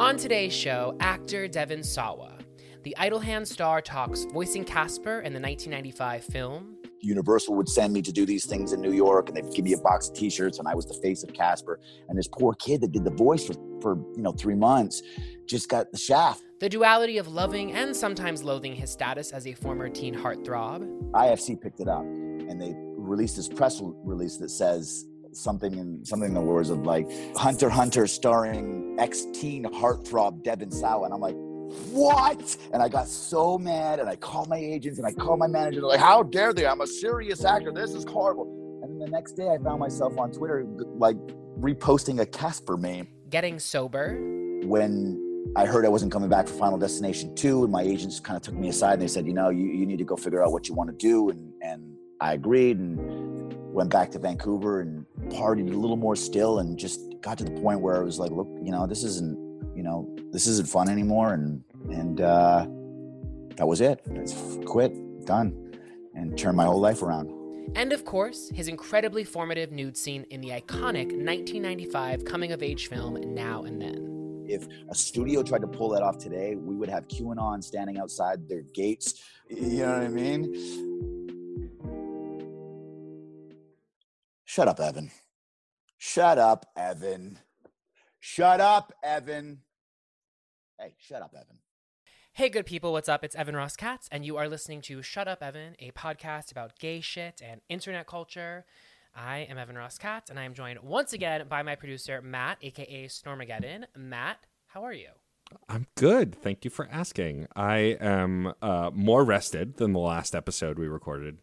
On today's show, actor Devon Sawa. The Idle Hand star talks voicing Casper in the 1995 film. Universal would send me to do these things in New York, and they'd give me a box of T-shirts, and I was the face of Casper. And this poor kid that did the voice for, for you know three months just got the shaft. The duality of loving and sometimes loathing his status as a former teen heartthrob. IFC picked it up, and they released this press release that says something in something in the words of like Hunter Hunter starring ex-teen heartthrob Devon Sawa, and I'm like what? And I got so mad and I called my agents and I called my manager. Like, how dare they? I'm a serious actor. This is horrible. And then the next day I found myself on Twitter like reposting a Casper meme. Getting sober. When I heard I wasn't coming back for Final Destination 2 and my agents kind of took me aside and they said, you know, you, you need to go figure out what you want to do. And, and I agreed and went back to Vancouver and partied a little more still and just got to the point where I was like, look, you know, this isn't you know, this isn't fun anymore. And, and, uh, that was it. It's quit, done, and turned my whole life around. And of course, his incredibly formative nude scene in the iconic 1995 coming of age film Now and Then. If a studio tried to pull that off today, we would have QAnon standing outside their gates. You know what I mean? Shut up, Evan. Shut up, Evan. Shut up, Evan. Hey, shut up, Evan. Hey, good people, what's up? It's Evan Ross Katz, and you are listening to Shut Up, Evan, a podcast about gay shit and internet culture. I am Evan Ross Katz, and I am joined once again by my producer, Matt, aka Stormageddon. Matt, how are you? I'm good. Thank you for asking. I am uh, more rested than the last episode we recorded.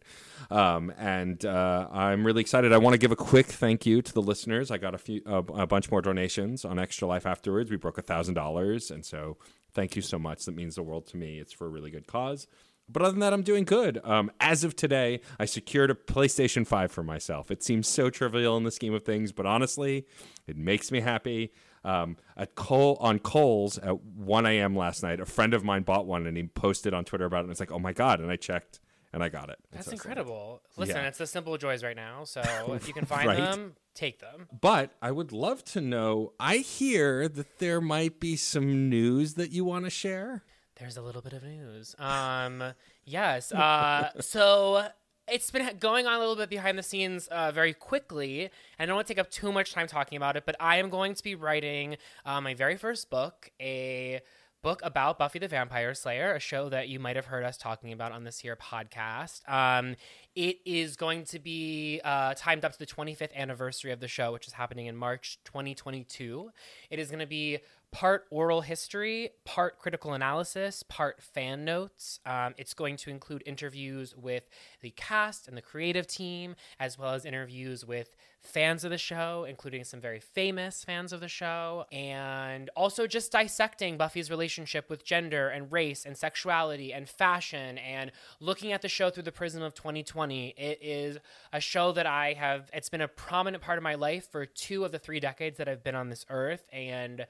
Um, and uh, I'm really excited. I want to give a quick thank you to the listeners. I got a few, a bunch more donations on Extra Life afterwards. We broke a thousand dollars, and so thank you so much. That means the world to me. It's for a really good cause. But other than that, I'm doing good. Um, as of today, I secured a PlayStation 5 for myself. It seems so trivial in the scheme of things, but honestly, it makes me happy. Um, at Cole on Kohl's at 1 a.m. last night, a friend of mine bought one and he posted on Twitter about it. And it's like, oh my god! And I checked and I got it. That's so incredible. Listen, Yeah. it's the simple joys right now. So if you can find Right. them, take them. But I would love to know. I hear that there might be some news that you want to share. There's a little bit of news. Um, yes. Uh, so it's been going on a little bit behind the scenes uh, very quickly. I don't want to take up too much time talking about it, but I am going to be writing uh, my very first book, a book about Buffy the Vampire Slayer, a show that you might have heard us talking about on this here podcast. Um, it is going to be uh, timed up to the 25th anniversary of the show, which is happening in March 2022. It is going to be part oral history, part critical analysis, part fan notes. Um, it's going to include interviews with the cast and the creative team, as well as interviews with fans of the show, including some very famous fans of the show, and also just dissecting Buffy's relationship with gender and race and sexuality and fashion and looking at the show through the prism of 2020. It is a show that I have, it's been a prominent part of my life for two of the three decades that I've been on this earth. And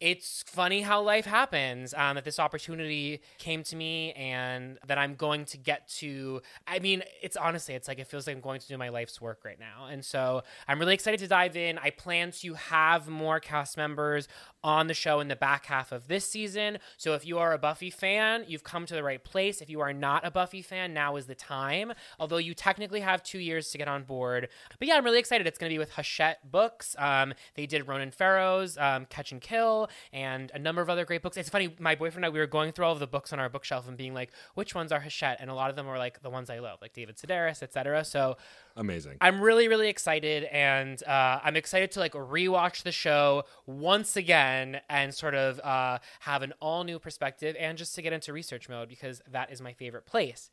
it's funny how life happens um, that this opportunity came to me and that i'm going to get to i mean it's honestly it's like it feels like i'm going to do my life's work right now. And so i'm really excited to dive in. I plan to have more cast members on the show in the back half of this season. So if you are a buffy fan you've come to the right place. If you are not a buffy fan now is the time. Although you technically have two years to get on board. But yeah i'm really excited. It's going to be with hachette books. Um, they did ronan farrow's um, catch and kill and a number of other great books. It's funny, my boyfriend and I, we were going through all of the books on our bookshelf and being like, which ones are Hachette? And a lot of them were like the ones I love, like David Sedaris, etc. So amazing. I'm really, really excited, and uh, I'm excited to like rewatch the show once again and sort of uh, have an all new perspective, and just to get into research mode because that is my favorite place.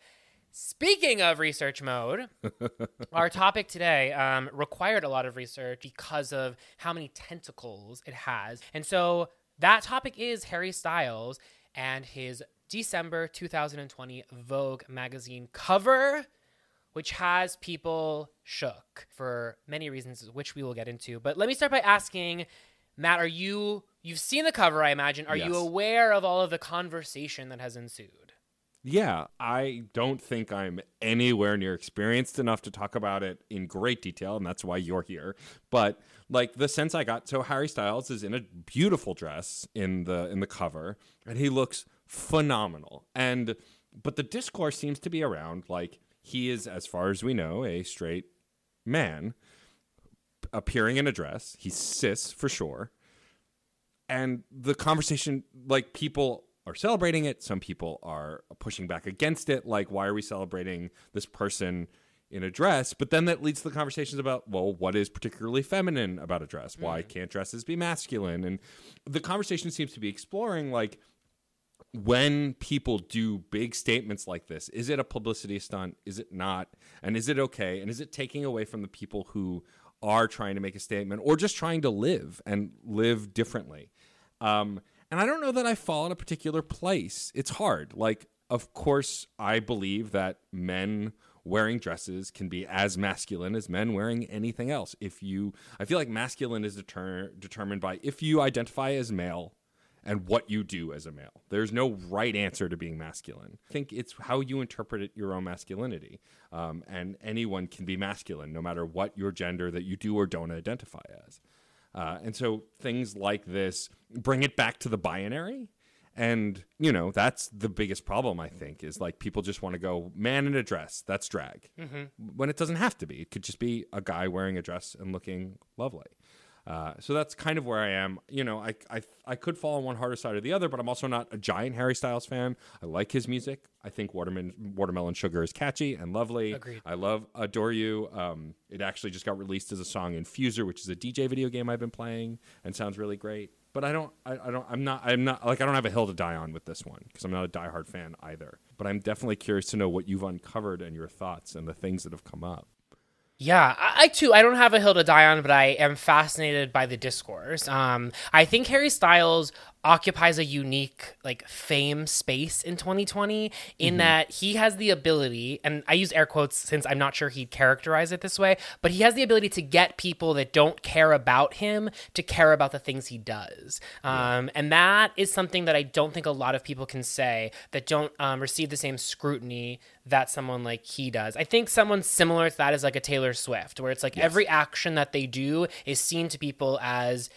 Speaking of research mode, our topic today um, required a lot of research because of how many tentacles it has. And so that topic is Harry Styles and his December 2020 Vogue magazine cover, which has people shook for many reasons, which we will get into. But let me start by asking Matt, are you, you've seen the cover, I imagine. Are yes. you aware of all of the conversation that has ensued? Yeah, I don't think I'm anywhere near experienced enough to talk about it in great detail, and that's why you're here. But like the sense I got, so Harry Styles is in a beautiful dress in the in the cover, and he looks phenomenal. And but the discourse seems to be around like he is, as far as we know, a straight man appearing in a dress. He's cis for sure. And the conversation, like people are celebrating it. Some people are pushing back against it. Like, why are we celebrating this person in a dress? But then that leads to the conversations about, well, what is particularly feminine about a dress? Why mm. can't dresses be masculine? And the conversation seems to be exploring, like, when people do big statements like this, is it a publicity stunt? Is it not? And is it okay? And is it taking away from the people who are trying to make a statement or just trying to live and live differently? Um, and I don't know that I fall in a particular place. It's hard. Like, of course, I believe that men wearing dresses can be as masculine as men wearing anything else. If you, I feel like masculine is deter- determined by if you identify as male and what you do as a male. There's no right answer to being masculine. I think it's how you interpret your own masculinity. Um, and anyone can be masculine no matter what your gender that you do or don't identify as. Uh, and so things like this bring it back to the binary. And, you know, that's the biggest problem, I think, is like people just want to go man in a dress. That's drag. Mm-hmm. When it doesn't have to be. It could just be a guy wearing a dress and looking lovely. Uh, so that's kind of where I am. You know, I, I I could fall on one harder side or the other, but I'm also not a giant Harry Styles fan. I like his music. I think Watermelon Watermelon Sugar is catchy and lovely. Agreed. I love Adore You. Um, it actually just got released as a song in Fuser, which is a DJ video game I've been playing and sounds really great. But I don't, I, I don't, I'm not, I'm not like I don't have a hill to die on with this one because I'm not a diehard fan either. But I'm definitely curious to know what you've uncovered and your thoughts and the things that have come up. Yeah, I, too. I don't have a hill to die on, but I am fascinated by the discourse. Um, I think Harry Styles occupies a unique like fame space in 2020 in mm-hmm. that he has the ability and i use air quotes since i'm not sure he'd characterize it this way but he has the ability to get people that don't care about him to care about the things he does yeah. um, and that is something that i don't think a lot of people can say that don't um, receive the same scrutiny that someone like he does i think someone similar to that is like a taylor swift where it's like yes. every action that they do is seen to people as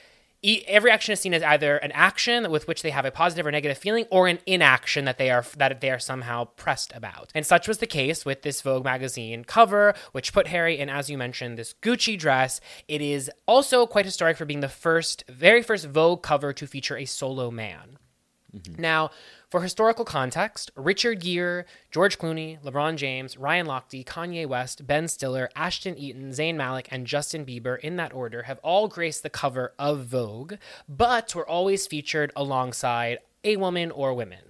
every action is seen as either an action with which they have a positive or negative feeling or an inaction that they are that they are somehow pressed about. And such was the case with this vogue magazine cover which put harry in as you mentioned this gucci dress. It is also quite historic for being the first very first vogue cover to feature a solo man. Mm-hmm. now for historical context, Richard Gere, George Clooney, LeBron James, Ryan Lochte, Kanye West, Ben Stiller, Ashton Eaton, Zayn Malik, and Justin Bieber, in that order, have all graced the cover of Vogue, but were always featured alongside a woman or women.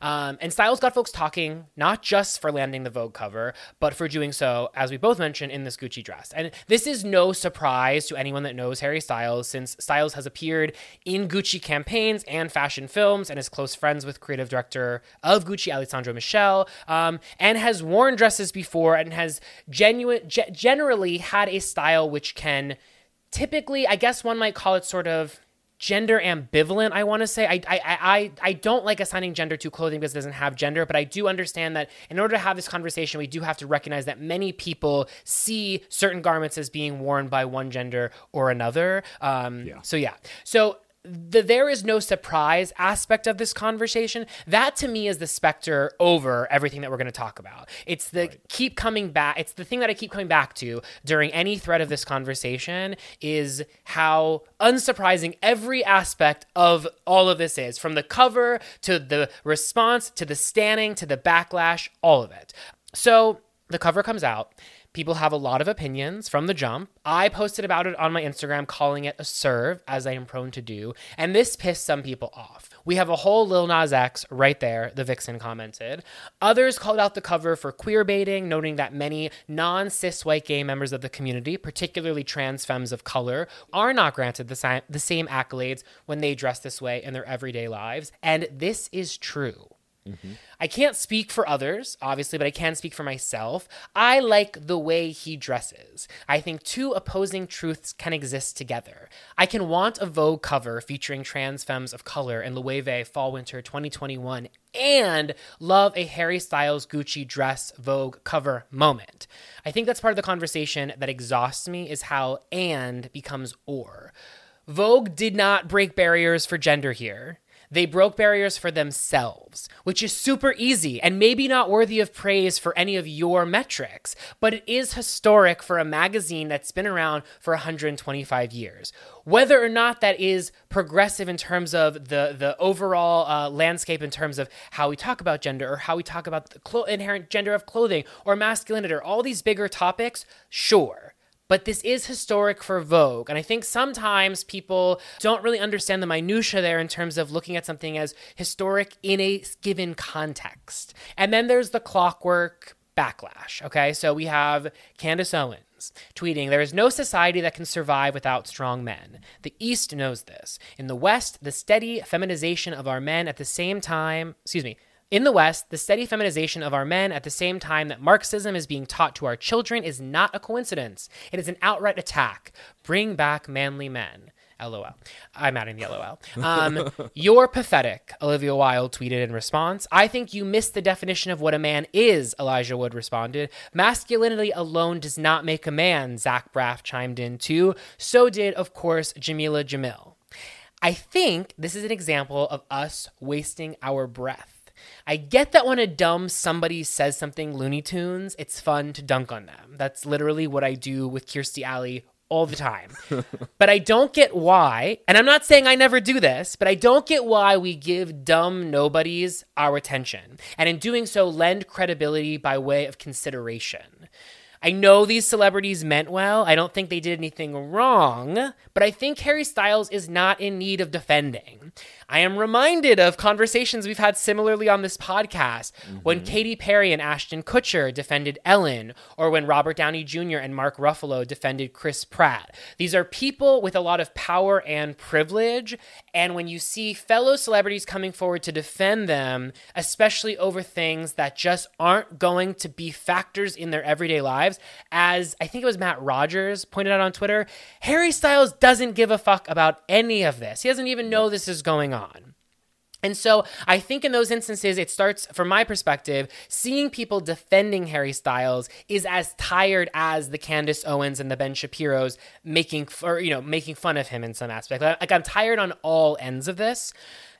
Um, and Styles got folks talking, not just for landing the Vogue cover, but for doing so, as we both mentioned, in this Gucci dress. And this is no surprise to anyone that knows Harry Styles, since Styles has appeared in Gucci campaigns and fashion films and is close friends with creative director of Gucci, Alessandro Michele, um, and has worn dresses before and has genuine, ge- generally had a style which can typically, I guess one might call it sort of gender ambivalent i want to say I, I i i don't like assigning gender to clothing because it doesn't have gender but i do understand that in order to have this conversation we do have to recognize that many people see certain garments as being worn by one gender or another. Um Yeah. so yeah. So the there is no surprise aspect of this conversation. That to me is the specter over everything that we're going to talk about. It's the keep coming back it's the thing that i keep coming back to during any thread of this conversation is how unsurprising every aspect of all of this is from the cover to the response to the standing to the backlash all of it. So the cover comes out People have a lot of opinions from the jump. I posted about it on my Instagram, calling it a serve, as I am prone to do, and this pissed some people off. We have a whole Lil Nas X right there, the vixen commented. Others called out the cover for queer baiting, noting that many non cis white gay members of the community, particularly trans femmes of color, are not granted the, the same accolades when they dress this way in their everyday lives. And this is true. Mm-hmm. I can't speak for others, obviously, but I can speak for myself. I like the way he dresses. I think two opposing truths can exist together. I can want a Vogue cover featuring trans femmes of color in Loewe Fall Winter 2021 and love a Harry Styles Gucci dress Vogue cover moment. I think that's part of the conversation that exhausts me is how and becomes or. Vogue did not break barriers for gender here. They broke barriers for themselves, which is super easy and maybe not worthy of praise for any of your metrics, but it is historic for a magazine that's been around for 125 years. Whether or not that is progressive in terms of the the overall uh, landscape, in terms of how we talk about gender or how we talk about the clo- inherent gender of clothing or masculinity or all these bigger topics, sure but this is historic for Vogue. And I think sometimes people don't really understand the minutia there in terms of looking at something as historic in a given context. And then there's the clockwork backlash. Okay, so we have Candace Owens tweeting There is no society that can survive without strong men. The East knows this. In the West, the steady feminization of our men at the same time, excuse me, in the West, the steady feminization of our men at the same time that Marxism is being taught to our children is not a coincidence. It is an outright attack. Bring back manly men. LOL. I'm adding the LOL. Um, you're pathetic, Olivia Wilde tweeted in response. I think you missed the definition of what a man is, Elijah Wood responded. Masculinity alone does not make a man, Zach Braff chimed in too. So did, of course, Jameela Jamil. I think this is an example of us wasting our breath. I get that when a dumb somebody says something Looney Tunes, it's fun to dunk on them. That's literally what I do with Kirstie Alley all the time. but I don't get why, and I'm not saying I never do this, but I don't get why we give dumb nobodies our attention. And in doing so, lend credibility by way of consideration. I know these celebrities meant well. I don't think they did anything wrong, but I think Harry Styles is not in need of defending. I am reminded of conversations we've had similarly on this podcast when mm-hmm. Katy Perry and Ashton Kutcher defended Ellen, or when Robert Downey Jr. and Mark Ruffalo defended Chris Pratt. These are people with a lot of power and privilege, and when you see fellow celebrities coming forward to defend them, especially over things that just aren't going to be factors in their everyday lives, as I think it was Matt Rogers pointed out on Twitter, Harry Styles doesn't give a fuck about any of this. He doesn't even know this is going on. And so I think in those instances, it starts, from my perspective, seeing people defending Harry Styles is as tired as the Candace Owens and the Ben Shapiro's making, or you know, making fun of him in some aspect. Like I'm tired on all ends of this.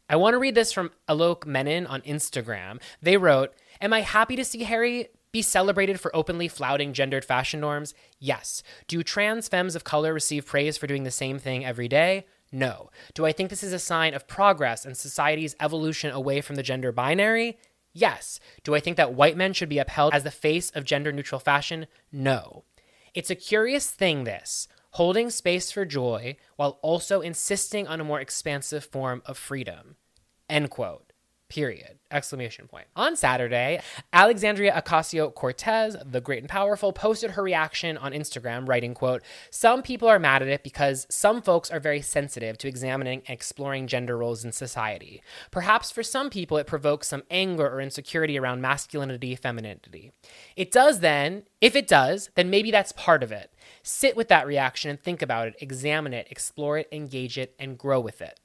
I want to read this from Alok Menon on Instagram. They wrote, "Am I happy to see Harry be celebrated for openly flouting gendered fashion norms? Yes. Do trans femmes of color receive praise for doing the same thing every day? No. Do I think this is a sign of progress and society's evolution away from the gender binary? Yes. Do I think that white men should be upheld as the face of gender neutral fashion? No. It's a curious thing, this holding space for joy while also insisting on a more expansive form of freedom. End quote. Period. Exclamation point. On saturday alexandria ocasio-cortez the great and powerful posted her reaction on instagram writing quote some people are mad at it because some folks are very sensitive to examining and exploring gender roles in society. Perhaps for some people it provokes some anger or insecurity around masculinity femininity. It does then if it does then maybe that's part of it. Sit with that reaction and think about it examine it explore it engage it and grow with it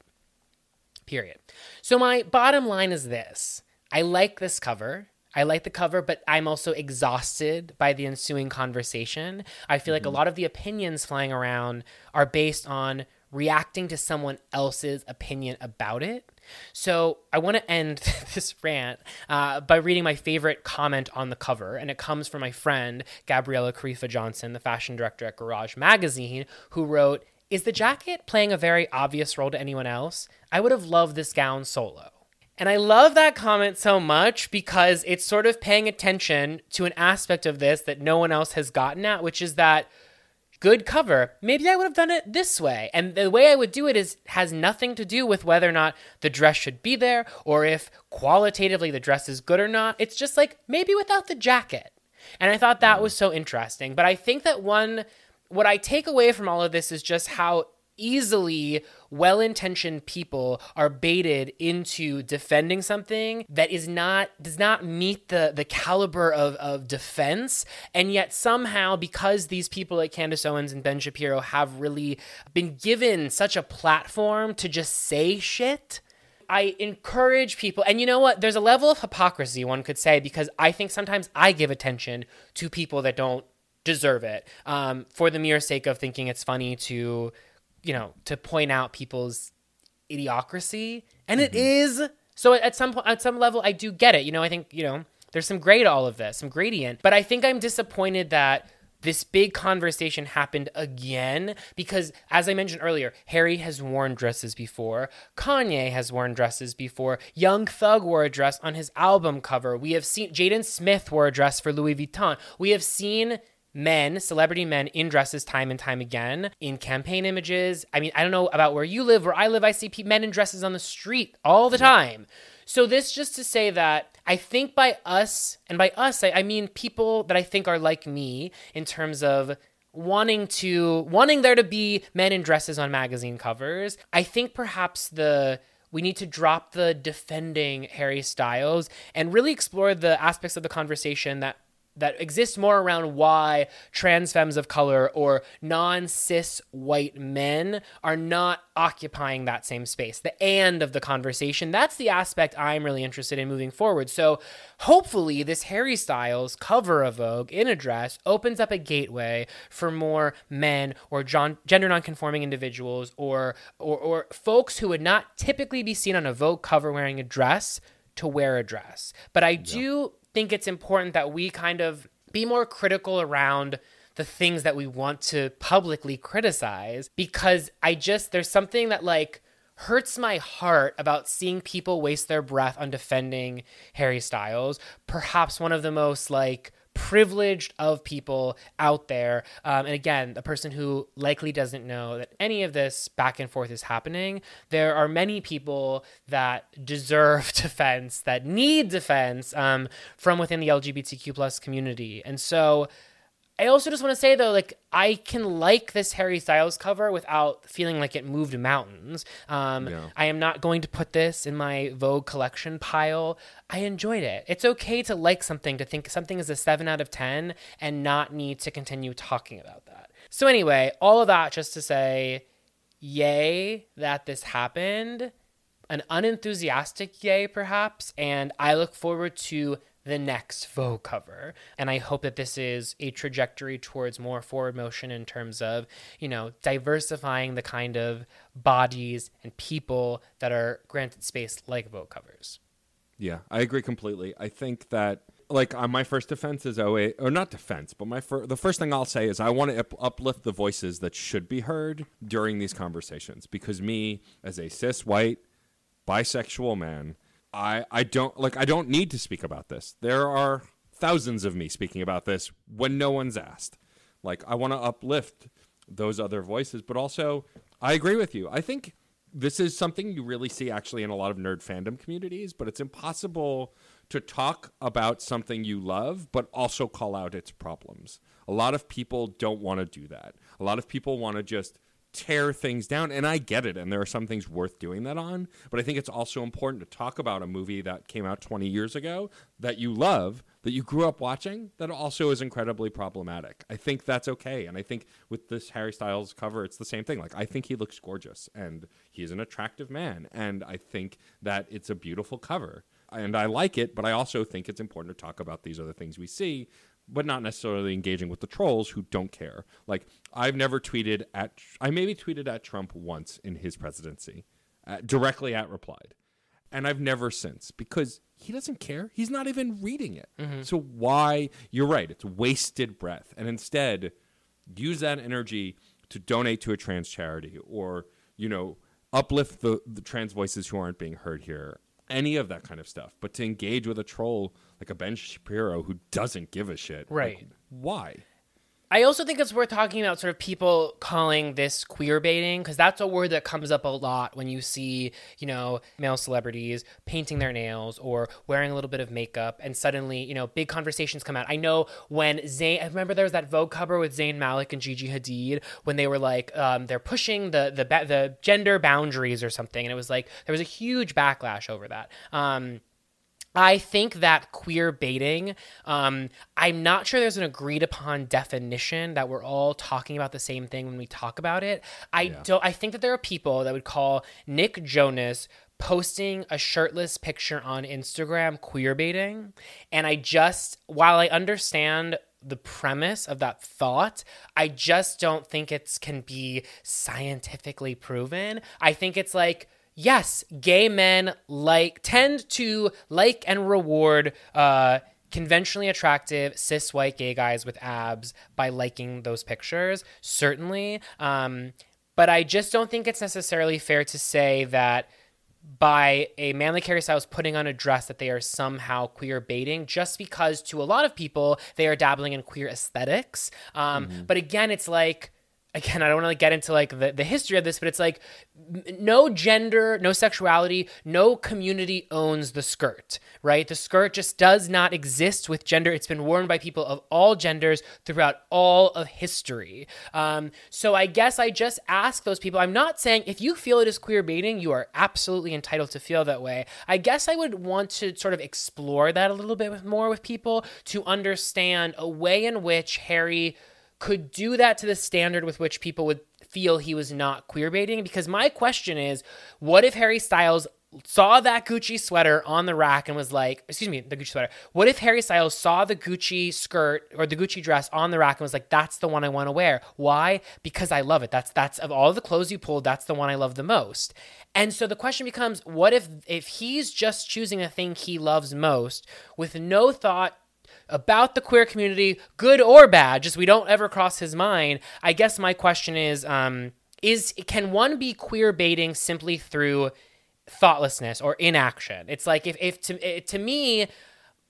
period. So my bottom line is this. I like this cover. I like the cover, but I'm also exhausted by the ensuing conversation. I feel like a lot of the opinions flying around are based on reacting to someone else's opinion about it. So I want to end this rant uh, by reading my favorite comment on the cover, and it comes from my friend Gabriella Karefa Johnson, the fashion director at Garage Magazine, who wrote, "Is the jacket playing a very obvious role to anyone else? I would have loved this gown solo." And I love that comment so much because it's sort of paying attention to an aspect of this that no one else has gotten at, which is that good cover. Maybe I would have done it this way. And the way I would do it is has nothing to do with whether or not the dress should be there or if qualitatively the dress is good or not. It's just like maybe without the jacket. And I thought that mm. was so interesting. But I think that one what I take away from all of this is just how easily well-intentioned people are baited into defending something that is not does not meet the the caliber of, of defense and yet somehow because these people like candace owens and ben shapiro have really been given such a platform to just say shit I encourage people, and you know what? There's a level of hypocrisy, one could say, because I think sometimes I give attention to people that don't deserve it um, for the mere sake of thinking it's funny to you know, to point out people's idiocracy, and it is. So at some point, at some level, I do get it. You know, I think you know there's some gray to all of this, some gradient, but I think I'm disappointed that this big conversation happened again because, as I mentioned earlier, Harry has worn dresses before. Kanye has worn dresses before. Young Thug wore a dress on his album cover. We have seen Jaden Smith wore a dress for Louis Vuitton. We have seen men, celebrity men in dresses time and time again in campaign images. I mean, I don't know about where you live. Where I live, I see men in dresses on the street all the time. So, this just to say that I think by us, and by us, I, I mean people that I think are like me in terms of wanting to wanting there to be men in dresses on magazine covers. I think perhaps the we need to drop the defending Harry Styles and really explore the aspects of the conversation that that exists more around why trans femmes of color or non cis white men are not occupying that same space. The and of the conversation. That's the aspect I'm really interested in moving forward. So hopefully, this Harry Styles cover of Vogue in a dress opens up a gateway for more men or John, gender nonconforming individuals or, or, or folks who would not typically be seen on a Vogue cover wearing a dress to wear a dress. But I do think it's important that we kind of be more critical around the things that we want to publicly criticize because I just, there's something that like hurts my heart about seeing people waste their breath on defending Harry Styles, perhaps one of the most like privileged of people out there. Um, and again, a person who likely doesn't know that any of this back and forth is happening. There are many people that deserve defense, that need defense um, from within the LGBTQ plus community. And so I also just want to say though, like I can like this Harry Styles cover without feeling like it moved mountains. Um, Yeah. I am not going to put this in my Vogue collection pile. I enjoyed it. It's okay to like something, to think something is a seven out of ten, and not need to continue talking about that. So anyway, all of that just to say, yay that this happened an unenthusiastic yay, perhaps, and I look forward to the next Vogue cover. And I hope that this is a trajectory towards more forward motion in terms of, you know, diversifying the kind of bodies and people that are granted space like Vogue covers. Yeah, I agree completely. I think that like uh, my first defense is always or not defense, but my fir- the first thing I'll say is I want to up- uplift the voices that should be heard during these conversations because me as a cis white bisexual man, I I don't like I don't need to speak about this. There are thousands of me speaking about this when no one's asked. Like I want to uplift those other voices, but also I agree with you. I think this is something you really see actually in a lot of nerd fandom communities, but it's impossible to talk about something you love, but also call out its problems. A lot of people don't want to do that. A lot of people want to just tear things down and I get it and there are some things worth doing that on but I think it's also important to talk about a movie that came out 20 years ago that you love that you grew up watching that also is incredibly problematic. I think that's okay and I think with this Harry Styles cover it's the same thing like I think he looks gorgeous and he's an attractive man and I think that it's a beautiful cover and I like it but I also think it's important to talk about these other things we see but not necessarily engaging with the trolls who don't care. Like I've never tweeted at I maybe tweeted at Trump once in his presidency, uh, directly at replied, and I've never since because he doesn't care. He's not even reading it. So why? You're right. It's wasted breath, and instead use that energy to donate to a trans charity or you know uplift the, the trans voices who aren't being heard here any of that kind of stuff but to engage with a troll like a ben shapiro who doesn't give a shit like, Right. why I also think it's worth talking about sort of people calling this queer baiting because that's a word that comes up a lot when you see, you know, male celebrities painting their nails or wearing a little bit of makeup and suddenly, you know, big conversations come out. I know when Zayn, I remember there was that Vogue cover with Zayn Malik and Gigi Hadid when they were like, um, they're pushing the the ba- the gender boundaries or something, and it was like there was a huge backlash over that. Um, I think that queer baiting, um, I'm not sure there's an agreed upon definition that we're all talking about the same thing when we talk about it. I don't I think that there are people that would call Nick Jonas posting a shirtless picture on Instagram queer baiting. And I just while I understand the premise of that thought, I just don't think it can be scientifically proven. I think it's like yes, gay men like tend to like and reward uh, conventionally attractive cis white gay guys with abs by liking those pictures, certainly. Um, but I just don't think it's necessarily fair to say that by a manly Harry Styles putting on a dress that they are somehow queer baiting just because to a lot of people they are dabbling in queer aesthetics. Um, But again, it's like again, I don't want to get into like the, the history of this, but it's like no gender, no sexuality, no community owns the skirt, right? The skirt just does not exist with gender. It's been worn by people of all genders throughout all of history. Um, so I guess I just ask those people, I'm not saying if you feel it is queer baiting, you are absolutely entitled to feel that way. I guess I would want to sort of explore that a little bit more with people to understand a way in which Harry could do that to the standard with which people would feel he was not queer baiting. Because my question is, what if Harry Styles saw that Gucci sweater on the rack and was like, excuse me, the Gucci sweater. What if Harry Styles saw the Gucci skirt or the Gucci dress on the rack and was like, that's the one I want to wear. Why? Because I love it. That's that's of all the clothes you pulled, that's the one I love the most. And so the question becomes, what if if he's just choosing a thing he loves most with no thought about the queer community, good or bad, just we don't ever cross his mind. I guess my question is, um, is can one be queer baiting simply through thoughtlessness or inaction? It's like if, if to to me,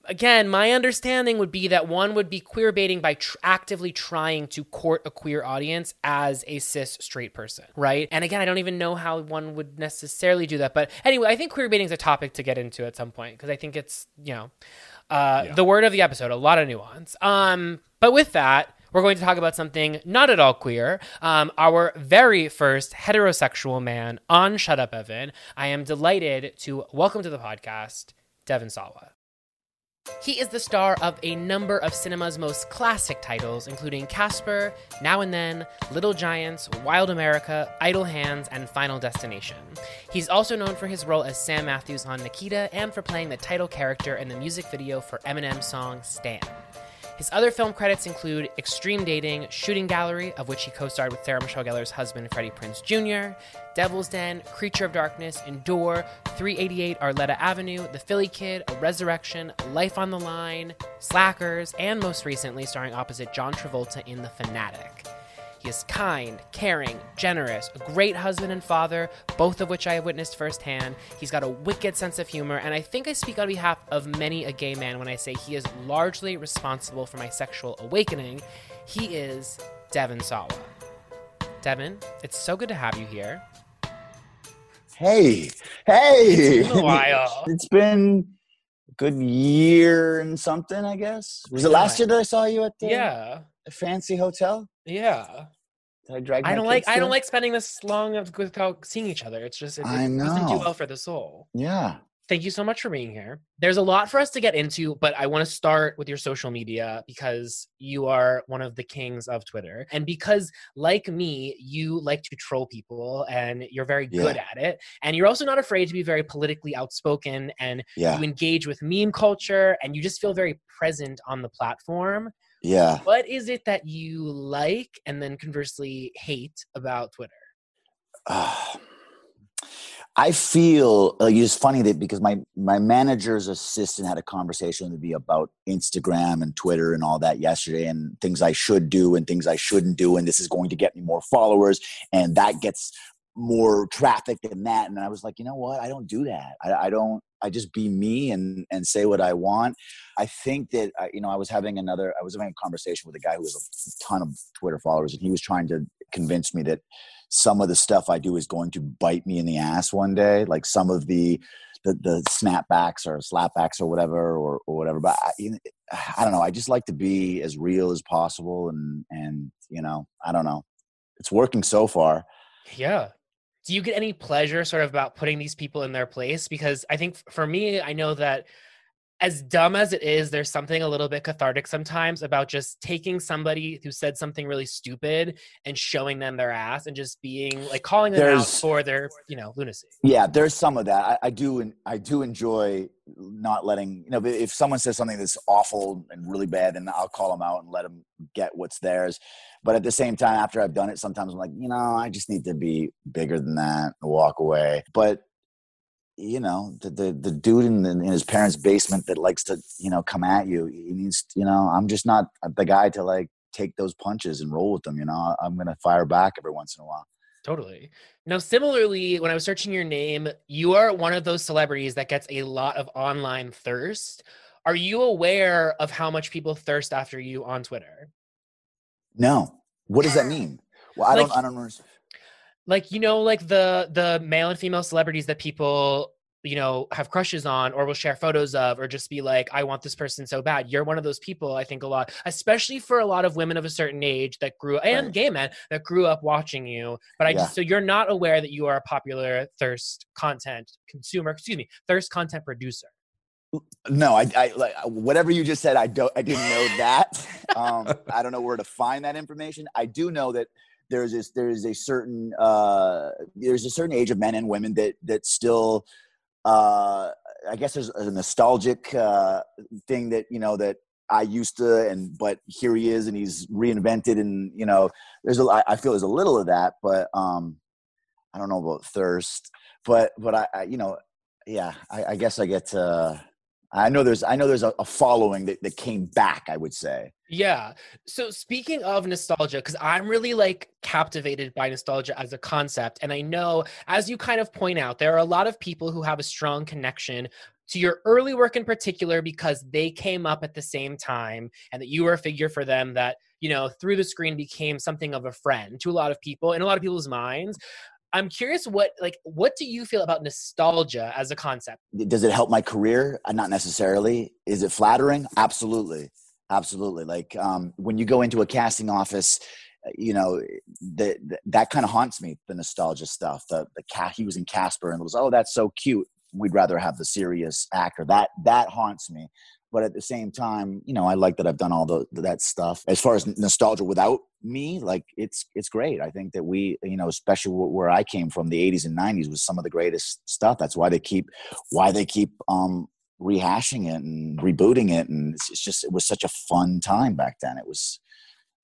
again, my understanding would be that one would be queer baiting by tr- actively trying to court a queer audience as a cis straight person, right? And again, I don't even know how one would necessarily do that. But anyway, I think queer baiting is a topic to get into at some point because I think it's, you know, uh, the word of the episode, a lot of nuance. Um, but with that, we're going to talk about something not at all queer. Um, our very first heterosexual man on Shut Up Evan. I am delighted to welcome to the podcast Devon Sawa. He is the star of a number of cinema's most classic titles, including Casper, Now and Then, Little Giants, Wild America, Idle Hands, and Final Destination. He's also known for his role as Sam Matthews on Nikita and for playing the title character in the music video for Eminem's song Stan. His other film credits include Extreme Dating, Shooting Gallery, of which he co starred with Sarah Michelle Gellar's husband, Freddie Prinze Jr., Devil's Den, Creature of Darkness, Endure, 388 Arletta Avenue, The Philly Kid, A Resurrection, Life on the Line, Slackers, and most recently starring opposite John Travolta in The Fanatic. He is kind, caring, generous, a great husband and father, both of which I have witnessed firsthand. He's got a wicked sense of humor, and I think I speak on behalf of many a gay man when I say he is largely responsible for my sexual awakening. He is Devon Sawa. Devon, it's so good to have you here. Hey, hey! It's been a while. it's been a good year and something, I guess. Was it last year that I saw you at the Yeah. Fancy hotel? Yeah. Did I drag? I don't like I don't like spending this long of- without seeing each other. It's just it, I it doesn't do well for the soul. Yeah. Thank you so much for being here. There's a lot for us to get into, but I want to start with your social media because you are one of the kings of Twitter. And because, like me, you like to troll people and you're very good at it. And you're also not afraid to be very politically outspoken and Yeah. you engage with meme culture and you just feel very present on the platform. Yeah. What is it that you like and then conversely hate about Twitter? Ah. I feel like it's funny that because my my manager's assistant had a conversation with me about Instagram and Twitter and all that yesterday, and things I should do and things I shouldn't do, and this is going to get me more followers, and that gets more traffic than that. And I was like, you know what? I don't do that. I, I don't. I just be me and and say what I want. I think that uh, you know I was having another. I was having a conversation with a guy who has a ton of Twitter followers, and he was trying to convince me that some of the stuff I do is going to bite me in the ass one day. Like some of the the, the snapbacks or slapbacks or whatever or, or whatever. But I, I don't know. I just like to be as real as possible, and and you know I don't know. It's working so far. Yeah. Do you get any pleasure sort of about putting these people in their place? Because I think for me, I know that as dumb as it is, there's something a little bit cathartic sometimes about just taking somebody who said something really stupid and showing them their ass and just being like calling them out for their, you know, lunacy. Yeah, there's some of that. I, I do, and I do enjoy not letting you know if someone says something that's awful and really bad, then I'll call them out and let them get what's theirs. But at the same time, after I've done it, sometimes I'm like, you know, I just need to be bigger than that and walk away. But you know, the the, the dude in, the, in his parents' basement that likes to you know come at you, he needs, you know, I'm just not the guy to like take those punches and roll with them. You know, I'm gonna fire back every once in a while. Totally. Now, similarly, when I was searching your name, you are one of those celebrities that gets a lot of online thirst. Are you aware of how much people thirst after you on Twitter? No, what does that mean? Well, I Like- don't, I don't understand. Like you know like the the male and female celebrities that people you know have crushes on or will share photos of or just be like i want this person so bad you're one of those people i think a lot especially for a lot of women of a certain age that grew and Right. gay men that grew up watching you but i Yeah. just so you're not aware that you are a popular thirst content consumer excuse me thirst content producer No, I, I like whatever you just said. I don't. I didn't know that. um, I don't know where to find that information. I do know that there's this. There is a certain. Uh, there's a certain age of men and women that that still. Uh, I guess there's a nostalgic uh, thing that you know that I used to, and but here he is, and he's reinvented, and you know, there's a. I feel there's a little of that, but um, I don't know about thirst, but but I, I you know, yeah, I, I guess I get. Uh, I know there's I know there's a, a following that, that came back. I would say. Yeah. So speaking of nostalgia, because I'm really like captivated by nostalgia as a concept. And I know, as you kind of point out, there are a lot of people who have a strong connection to your early work in particular because they came up at the same time and that you were a figure for them that, you know, through the screen became something of a friend to a lot of people in a lot of people's minds. I'm curious what like what do you feel about nostalgia as a concept? Does it help my career? Uh, Not necessarily. Is it flattering? Absolutely, absolutely. Like um, when you go into a casting office, uh, you know the, that kind of haunts me. The nostalgia stuff. The the cat he was in Casper and it was oh that's so cute. We'd rather have the serious actor. That that haunts me. But at the same time, you know, I like that I've done all the that stuff. As far as nostalgia without me, like it's it's great. I think that we, you know, especially where I came from, the '80s and '90s was some of the greatest stuff. That's why they keep why they keep um rehashing it and rebooting it, and it's, it's just it was such a fun time back then. It was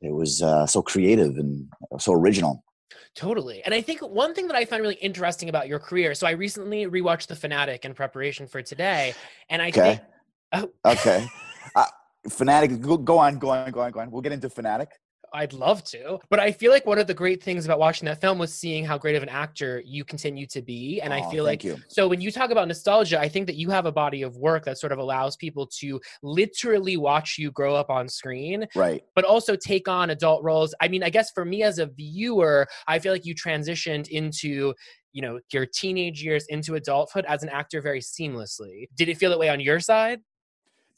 it was uh, so creative and so original. Totally. And I think one thing that I find really interesting about your career. So I recently rewatched The Fanatic in preparation for today, and I Okay. think oh, Okay. Uh, Fanatic, go, go on, go on, go on, go on. We'll get into Fanatic. I'd love to, but I feel like one of the great things about watching that film was seeing how great of an actor you continue to be, and I feel like you. so when you talk about nostalgia, I think that you have a body of work that sort of allows people to literally watch you grow up on screen Right. but also take on adult roles. I mean, I guess for me as a viewer, I feel like you transitioned into you know your teenage years into adulthood as an actor very seamlessly. Did it feel that way on your side?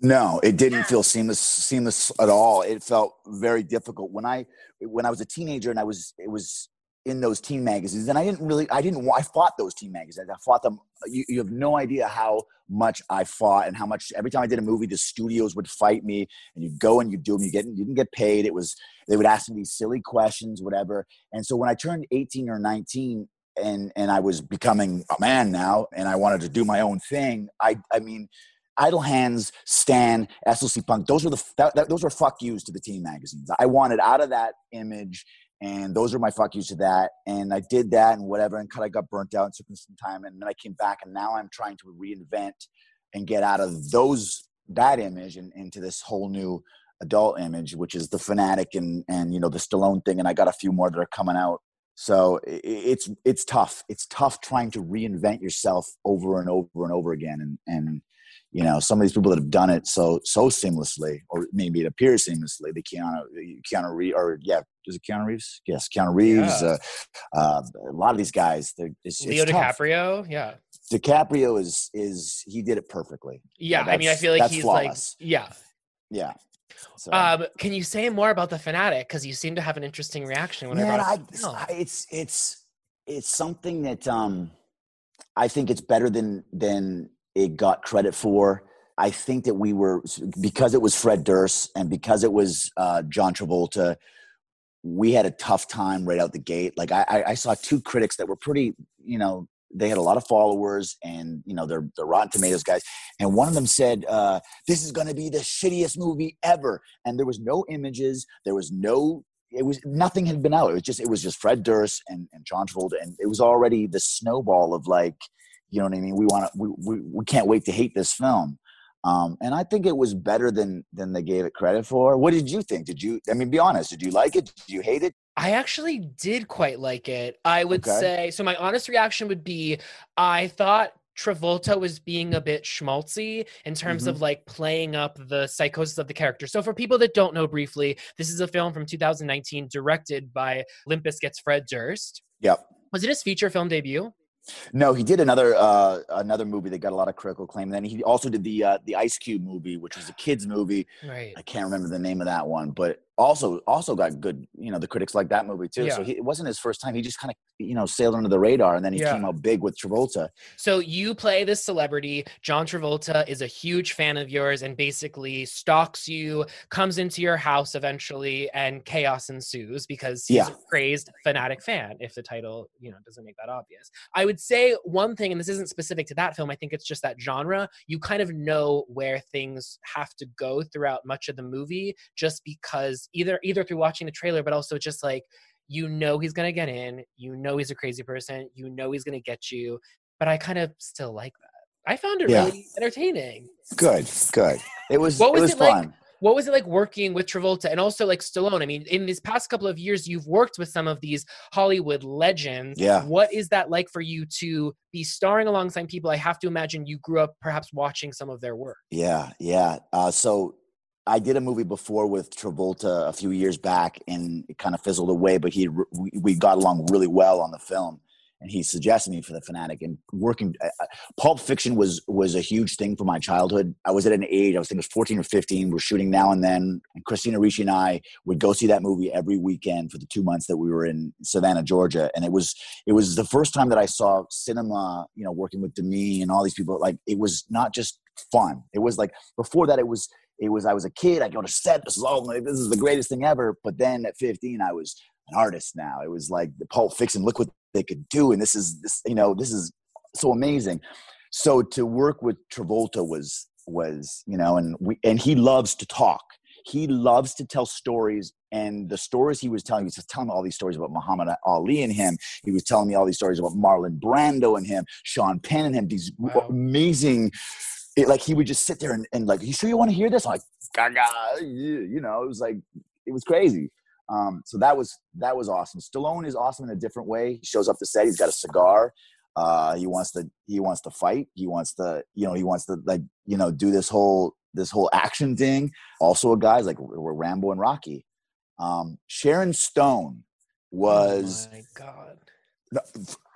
No, it didn't feel seamless seamless at all. It felt very difficult when I when I was a teenager and I was it was in those teen magazines and I didn't really I didn't I fought those teen magazines. I fought them you, you have no idea how much I fought and how much every time I did a movie the studios would fight me and you'd go and you'd do them you get you didn't get paid. It was they would ask me these silly questions whatever. And so when I turned 18 or 19 and and I was becoming a man now and I wanted to do my own thing, I I mean Idle Hands, Stan, SLC Punk, those were the that, that, those were fuck yous to the teen magazines. I wanted out of that image, and those are my fuck yous to that. And I did that and whatever, and kind of got burnt out and took me some time. And then I came back, and now I'm trying to reinvent and get out of those that image and into this whole new adult image, which is the fanatic and and you know the Stallone thing. And I got a few more that are coming out. So it's it's tough. It's tough trying to reinvent yourself over and over and over again, and and you know some of these people that have done it so so seamlessly or maybe it appears seamlessly the keanu keanu reeves or yeah is it keanu reeves yes keanu reeves yeah. uh, uh, a lot of these guys they're it's, leo it's dicaprio yeah dicaprio is is he did it perfectly yeah i mean i feel like he's flawless. like yeah yeah so. Um, can you say more about the fanatic? Because you seem to have an interesting reaction when Man, I brought it. I, it's it's it's something that um, I think it's better than than it got credit for. I think that we were because it was Fred Durst and because it was uh, John Travolta. We had a tough time right out the gate. Like I, I saw two critics that were pretty, you know, they had a lot of followers and you know they're the rotten tomatoes guys and one of them said uh, this is going to be the shittiest movie ever and there was no images there was no it was nothing had been out it was just it was just fred durst and, and john travolta and it was already the snowball of like you know what I mean? We want to, we, we, we can't wait to hate this film. Um, and I think it was better than than they gave it credit for. What did you think? Did you? I mean, be honest. Did you like it? Did you hate it? I actually did quite like it. I would okay. say so. My honest reaction would be, I thought Travolta was being a bit schmaltzy in terms mm-hmm. of like playing up the psychosis of the character. So, for people that don't know briefly, this is a film from 2019 directed by Limp Bizkit's Fred Durst. Yep. Was it his feature film debut? No, he did another uh, another movie that got a lot of critical acclaim. And then he also did the uh, the Ice Cube movie, which was a kids movie. Right. I can't remember the name of that one, but also also got good. You know, the critics like that movie too. Yeah. So he, it wasn't his first time. He just kind of you know sailed under the radar, and then he yeah. came out big with Travolta. So you play this celebrity. John Travolta is a huge fan of yours, and basically stalks you, comes into your house eventually, and chaos ensues because he's yeah. a crazed fanatic fan. If the title you know doesn't make that obvious, I would say one thing, and this isn't specific to that film. I think it's just that genre. You kind of know where things have to go throughout much of the movie, just because either either through watching the trailer, but also just like you know he's gonna get in, you know he's a crazy person, you know he's gonna get you. But I kind of still like that. I found it yeah. really entertaining. Good, good. It was. What was it, was it fun. like? What was it like working with Travolta and also like Stallone? I mean, in these past couple of years, you've worked with some of these Hollywood legends. Yeah. What is that like for you to be starring alongside people? I have to imagine you grew up perhaps watching some of their work. Yeah, yeah. Uh, so I did a movie before with Travolta a few years back, and it kind of fizzled away. But he we got along really well on the film, and he suggested me for the Fanatic. And working, uh, Pulp Fiction was was a huge thing for my childhood. I was at an age I was thinking it was fourteen or fifteen. We're shooting now and then, and Christina Ricci and I would go see that movie every weekend for the two months that we were in Savannah, Georgia. And it was it was the first time that I saw cinema. You know, working with Demi and all these people. Like it was not just fun. It was like before that, it was it was I was a kid. I go to set. This is all this is the greatest thing ever. But then at 15, I was an artist. Now it was like the Pulp Fiction. Look what they could do, and this is this you know this is so amazing. So to work with Travolta was was you know, and we and he loves to talk. He loves to tell stories, and the stories he was telling he was telling me all these stories about Muhammad Ali and him. He was telling me all these stories about Marlon Brando and him, Sean Penn and him. These wow. amazing it, like he would just sit there and, and like, you sure you want to hear this? I'm like, Gaga, you know, it was like, it was crazy. Um, so that was that was awesome. Stallone is awesome in a different way. He shows up to set. He's got a cigar. Uh, he wants to he wants to fight. He wants to you know he wants to like you know do this whole this whole action thing. Also, a guy's like we're Rambo and Rocky. Um, Sharon Stone was oh my god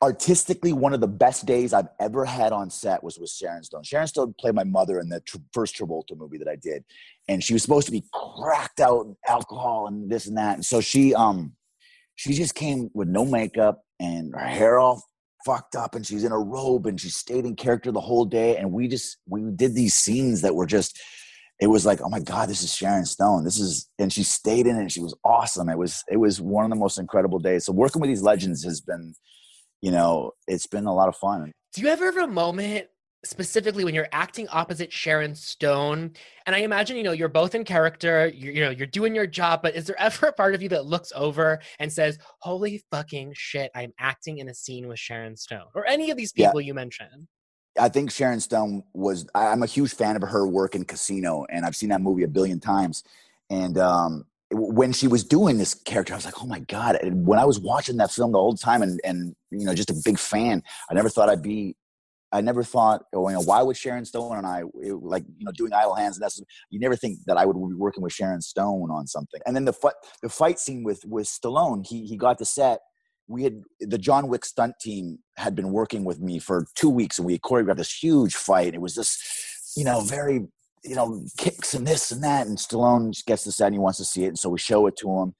artistically one of the best days I've ever had on set was with Sharon Stone. Sharon Stone played my mother in the tr- first Travolta movie that I did, and she was supposed to be cracked out alcohol and this and that. And so she um she just came with no makeup and her hair all fucked up and she's in a robe and she stayed in character the whole day and we just we did these scenes that were just it was like oh my god this is sharon stone this is and she stayed in it and she was awesome it was it was one of the most incredible days so working with these legends has been you know it's been a lot of fun do you ever have a moment specifically when you're acting opposite Sharon Stone. And I imagine, you know, you're both in character, you're, you know, you're doing your job, but is there ever a part of you that looks over and says, holy fucking shit, I'm acting in a scene with Sharon Stone or any of these people yeah. you mentioned? I think Sharon Stone was, I'm a huge fan of her work in Casino and I've seen that movie a billion times. And, um, when she was doing this character, I was like, "Oh my god!" And when I was watching that film the whole time, and and you know, just a big fan, I never thought I'd be I never thought, oh, you know, why would Sharon Stone and I, it, like, you know, doing Idle Hands, and that's, you never think that I would be working with Sharon Stone on something. And then the, fight, the fight scene with, with Stallone, he, he got the set. We had, the John Wick stunt team had been working with me for two weeks and we choreographed this huge fight. It was just, you know, very, you know, kicks and this and that. And Stallone gets the set and he wants to see it. And so we show it to him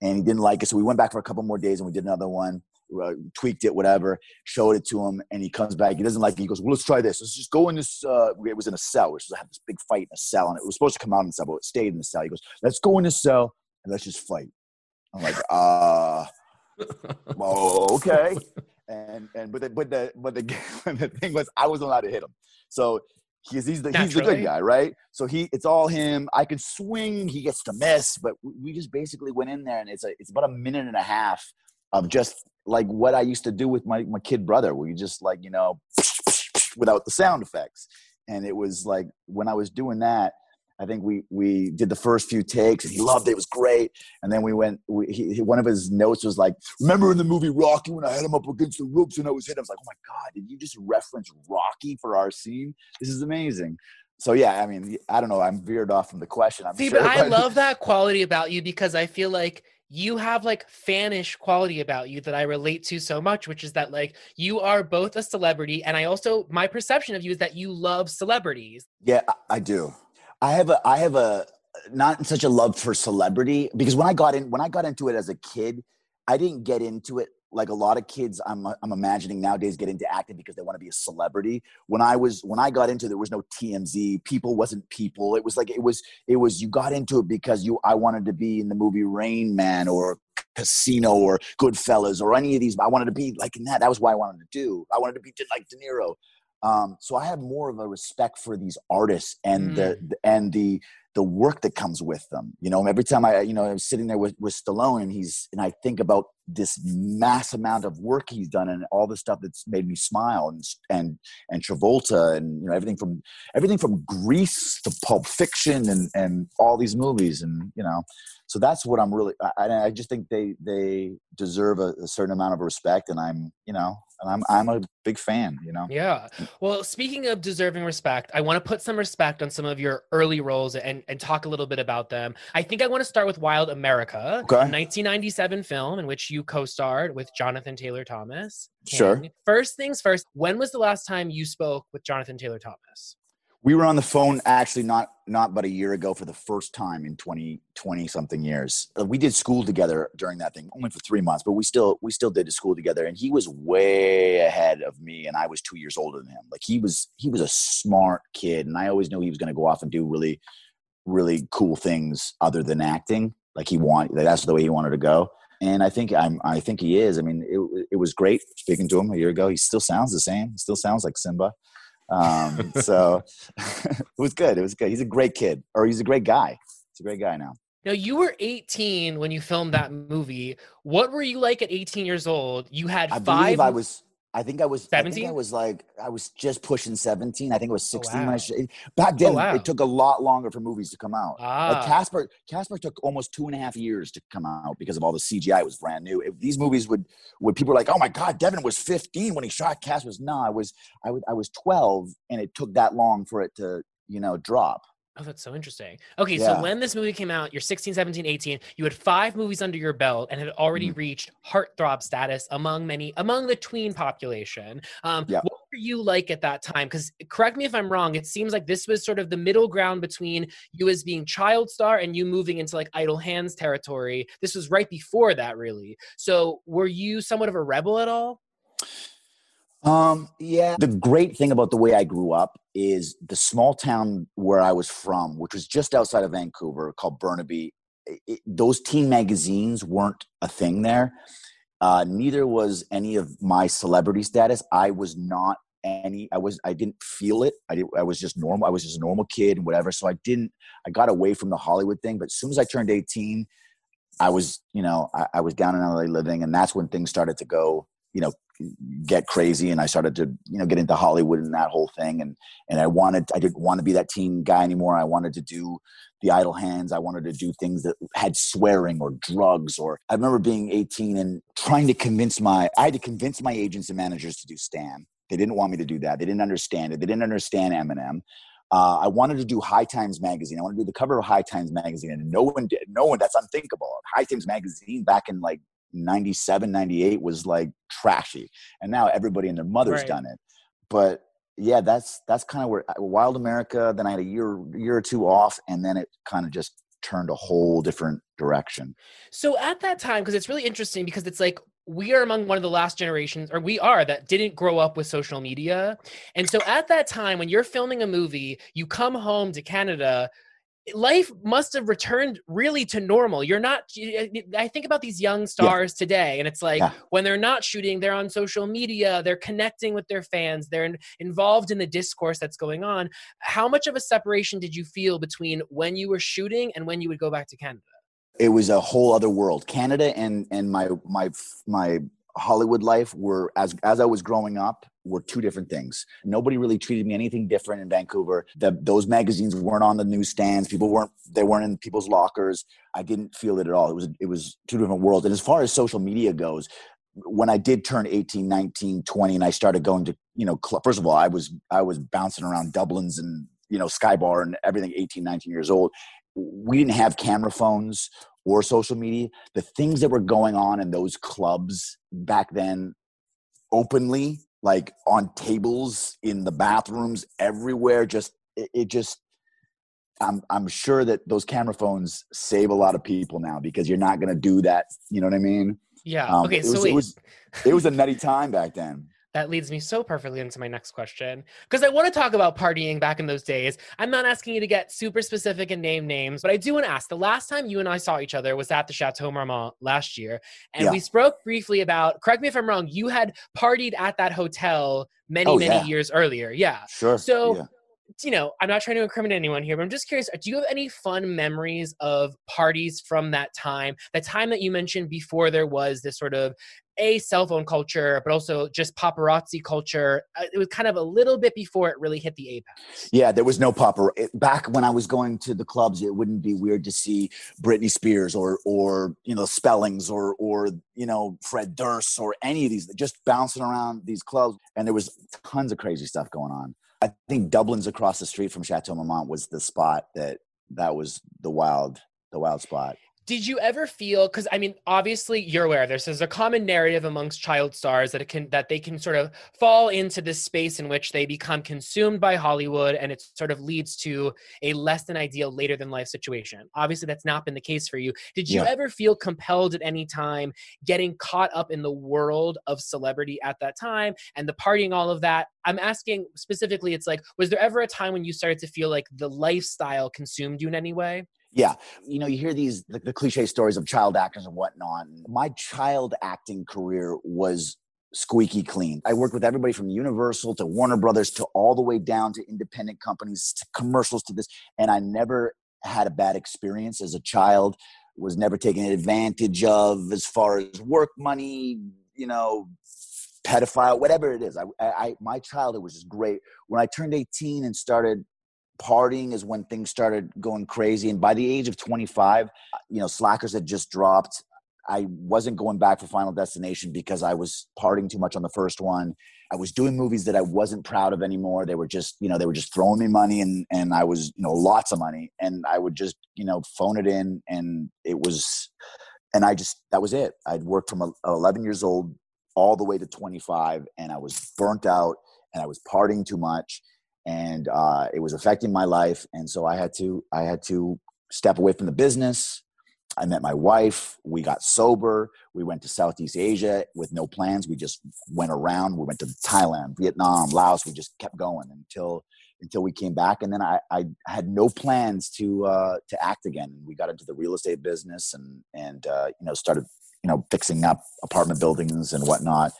and he didn't like it. So we went back for a couple more days and we did another one uh, tweaked it, whatever, showed it to him, and he comes back. He doesn't like it. He goes, Well, let's try this. Let's just go in this. Uh, it was in a cell. We should have this big fight in a cell, and it was supposed to come out in the cell, but it stayed in the cell. He goes, Let's go in this cell and let's just fight. I'm like, uh, oh, okay. And and but the but the but the, the thing was, I wasn't allowed to hit him. So he's he's the he's the good guy, right? So he it's all him. I can swing, he gets to miss, but we just basically went in there and it's a it's about a minute and a half of just like what I used to do with my, my kid brother, where you just like, you know, without the sound effects. And it was like when I was doing that, I think we we did the first few takes and he loved it. It was great. And then we went. We, he, one of his notes was like, "Remember in the movie Rocky when I had him up against the ropes and I was hit?" I was like, "Oh my god, did you just reference Rocky for our scene? This is amazing." So yeah, I mean, I don't know. I'm veered off from the question. I'm See, sure, but I love that quality about you because I feel like you have like fanish quality about you that I relate to so much, which is that like you are both a celebrity, and I also my perception of you is that you love celebrities. Yeah, I do. I have a I have a not such a love for celebrity because when I got in when I got into it as a kid, I didn't get into it like a lot of kids I'm I'm imagining nowadays get into acting because they want to be a celebrity. When I was when I got into it, there was no TMZ. People wasn't people. It was like it was it was you got into it because you I wanted to be in the movie Rain Man or Casino or Goodfellas or any of these. I wanted to be like in that. That was why I wanted to do. I wanted to be like De Niro. Um, so I have more of a respect for these artists and mm. the and the the work that comes with them. You know, every time I, you know, I'm sitting there with, with Stallone and he's, and I think about this mass amount of work he's done and all the stuff that's made me smile and, and, and Travolta and, you know, everything from, everything from Grease to Pulp Fiction and, and all these movies. And, you know, so that's what I'm really, I, I just think they, they deserve a, a certain amount of respect and I'm, you know, and I'm I'm a big fan, you know. Yeah. Mm. Well, speaking of deserving respect, I want to put some respect on some of your early roles and and talk a little bit about them. I think I want to start with Wild America, okay. 1997 film in which you co-starred with Jonathan Taylor Thomas. Sure. First things first, when was the last time you spoke with Jonathan Taylor Thomas? We were on the phone actually not not but a year ago for the first time in 20 20 something years uh, we did school together during that thing only for three months but we still we still did school together and he was way ahead of me and i was two years older than him like he was he was a smart kid and i always knew he was going to go off and do really really cool things other than acting like he wanted like that's the way he wanted to go and I think I'm. I think he is. I mean, it, it was great speaking to him a year ago. He still sounds the same. He still sounds like Simba. Um, so it was good. It was good. He's a great kid, or he's a great guy. He's a great guy now. Now you were 18 when you filmed that movie. What were you like at 18 years old? You had I five. Believe I was. I think I was 17. I, I, was like I was just pushing 17. I think it was 16 oh, wow. when I sh- back then. Oh, wow. It took a lot longer for movies to come out. Ah. Like Casper, Casper took almost two and a half years to come out because of all the CGI. It was brand new. If these movies would, would people were like, oh my god, Devon was 15 when he shot Casper. No, I was I was I was 12, and it took that long for it to you know drop. Oh, that's so interesting. Okay, Yeah. so when this movie came out, you're 16, 17, 18, you had five movies under your belt and had already Mm-hmm. reached heartthrob status among many among the tween population. Um, Yeah. what were you like at that time? Because correct me if I'm wrong, it seems like this was sort of the middle ground between you as being child star and you moving into like idle hands territory. This was right before that, really. So were you somewhat of a rebel at all? Um, yeah. The great thing about the way I grew up is the small town where I was from, which was just outside of Vancouver, called Burnaby. It, those teen magazines weren't a thing there. Uh, neither was any of my celebrity status. I was not any. I was. I didn't feel it. I did, I was just normal. I was just a normal kid and whatever. So I didn't. I got away from the Hollywood thing. But as soon as I turned eighteen, I was. You know, I, I was down in LA living, and that's when things started to go. You know, get crazy and I started to, you know, get into Hollywood and that whole thing. And, and I wanted, I didn't want to be that teen guy anymore. I wanted to do the idle hands. I wanted to do things that had swearing or drugs or I remember being 18 and trying to convince my, I had to convince my agents and managers to do Stan. They didn't want me to do that. They didn't understand it. They didn't understand Eminem. Uh, I wanted to do High Times magazine. I wanted to do the cover of High Times magazine, and no one did. No one. That's unthinkable. High Times magazine back in like 97, 98 was like trashy, and now everybody and their mother's Right. done it. But yeah, that's that's kind of where uh, Wild America. Then I had a year year or two off, and then it kind of just turned a whole different direction. So at that time, because it's really interesting because it's like we are among one of the last generations, or we are that didn't grow up with social media. And so at that time, when you're filming a movie, you come home to Canada. Life must have returned really to normal. You're not. I think about these young stars today, and it's like Yeah. when they're not shooting, they're on social media, they're connecting with their fans, they're in- involved in the discourse that's going on. How much of a separation did you feel between when you were shooting and when you would go back to Canada? it was a whole other world. Canada and and my my my Hollywood life were as as I was growing up were two different things. Nobody really treated me anything different in Vancouver. The, those magazines weren't on the newsstands. People weren't they weren't in people's lockers. I didn't feel it at all. It was it was two different worlds. And as far as social media goes, when I did turn 18, 19, 20 and I started going to, you know, cl- first of all, I was I was bouncing around Dublin's and, you know, Sky Bar and everything 18, 19 years old. We didn't have camera phones or social media, the things that were going on in those clubs back then openly, like on tables, in the bathrooms, everywhere, just it, it just I'm I'm sure that those camera phones save a lot of people now because you're not gonna do that. You know what I mean? Yeah. Um, okay. it So was, it was it was a nutty time back then. That leads me so perfectly into my next question because I want to talk about partying back in those days. I'm not asking you to get super specific and name names, but I do want to ask. The last time you and I saw each other was at the Chateau Marmont last year, and Yeah. we spoke briefly about. Correct me if I'm wrong. You had partied at that hotel many, Oh, many yeah. years earlier. Yeah. Sure. So, yeah. you know, I'm not trying to incriminate anyone here, but I'm just curious. Do you have any fun memories of parties from that time? The time that you mentioned before there was this sort of a cell phone culture, but also just paparazzi culture. Uh, It was kind of a little bit before it really hit the apex. Yeah, there was no popper. Back when I was going to the clubs, it wouldn't be weird to see Britney Spears or or you know Spellings or or you know Fred Durst or any of these just bouncing around these clubs, and there was tons of crazy stuff going on. I think Dublin's across the street from Chateau Marmont was the spot that that was the wild the wild spot. Did you ever feel because I mean obviously you're aware of this there's a common narrative amongst child stars that it can that they can sort of fall into this space in which they become consumed by Hollywood and it sort of leads to a less than ideal later than life situation. Obviously that's not been the case for you. Did you Yeah. ever feel compelled at any time getting caught up in the world of celebrity at that time and the partying all of that? I'm asking specifically it's like was there ever a time when you started to feel like the lifestyle consumed you in any way? Yeah, you know, you hear these the, the cliche stories of child actors and whatnot. My child acting career was squeaky clean. I worked with everybody from Universal to Warner Brothers to all the way down to independent companies to commercials to this, and I never had a bad experience as a child. Was never taken advantage of as far as work money, you know, pedophile, whatever it is. I, I, my childhood was just great. When I turned 18 and started partying is when things started going crazy and by the age of 25 uh, you know slackers had just dropped I wasn't going back for Final Destination because I was partying too much on the first one. I was doing movies that I wasn't proud of anymore. They were just, you know, they were just throwing me money and and I was, you know, lots of money and I would just, you know, phone it in and it was and I just that was it. I'd worked from 11 years old all the way to 25 and I was burnt out and I was partying too much and uh, it was affecting my life and so I had to I had to step away from the business I met my wife. We got sober. We went to Southeast Asia with no plans. We just went around. We went to Thailand, Vietnam, Laos. We just kept going until until we came back. And then I, I had no plans to uh, to act again. We got into the real estate business and and uh, you know started you know fixing up apartment buildings and whatnot.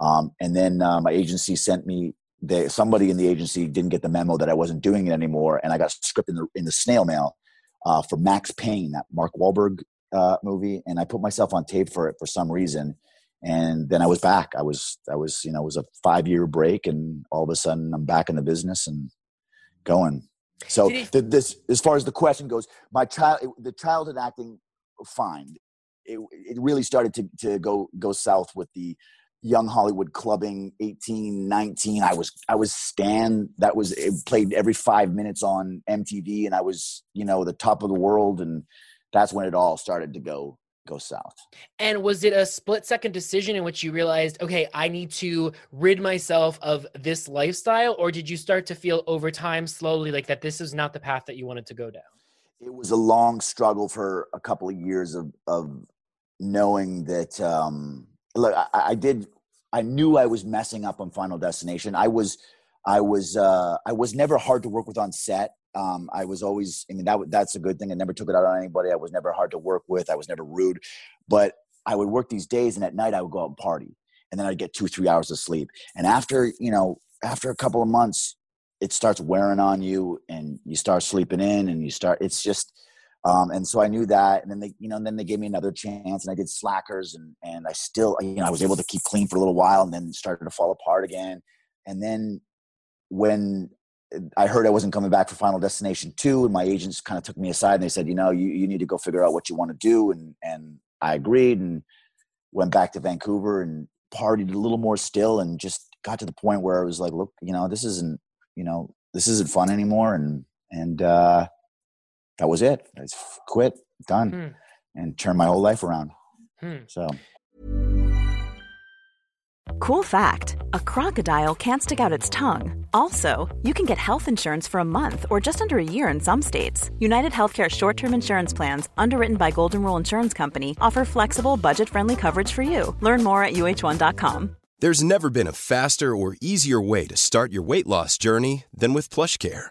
Um, and then uh, my agency sent me. They, somebody in the agency didn't get the memo that I wasn't doing it anymore, and I got a script in the in the snail mail uh, for Max Payne, that Mark Wahlberg uh, movie, and I put myself on tape for it for some reason. And then I was back. I was, I was, you know, it was a five year break, and all of a sudden I'm back in the business and going. So the, this, as far as the question goes, my child, the childhood acting, fine. It, it really started to, to go go south with the young hollywood clubbing 18 19 i was i was stan that was it played every five minutes on mtv and i was you know the top of the world and that's when it all started to go go south. And was it a split second decision in which you realized okay i need to rid myself of this lifestyle? Or did you start to feel over time slowly like that this is not the path that you wanted to go down? It was a long struggle for a couple of years of of knowing that um look I, I, did i knew i was messing up on final destination. I was i was uh i was never hard to work with on set. Um i was always i mean that that's a good thing. I never took it out on anybody. I was never hard to work with. I was never rude. But i would work these days and at night i would go out and party. And then i'd get two three hours of sleep. And after you know after a couple of months it starts wearing on you and you start sleeping in and you start it's just um, and so I knew that, and then they, you know, and then they gave me another chance, and I did Slackers, and and I still, you know, I was able to keep clean for a little while, and then started to fall apart again. And then when I heard I wasn't coming back for Final Destination two, and my agents kind of took me aside and they said, you know, you you need to go figure out what you want to do, and and I agreed and went back to Vancouver and partied a little more still, and just got to the point where I was like, look, you know, this isn't, you know, this isn't fun anymore, and and uh, that was it. I quit, done, hmm. and turned my whole life around. Hmm. So. Cool fact a crocodile can't stick out its tongue. Also, you can get health insurance for a month or just under a year in some states. United Healthcare short term insurance plans, underwritten by Golden Rule Insurance Company, offer flexible, budget friendly coverage for you. Learn more at uhone.com. There's never been a faster or easier way to start your weight loss journey than with PlushCare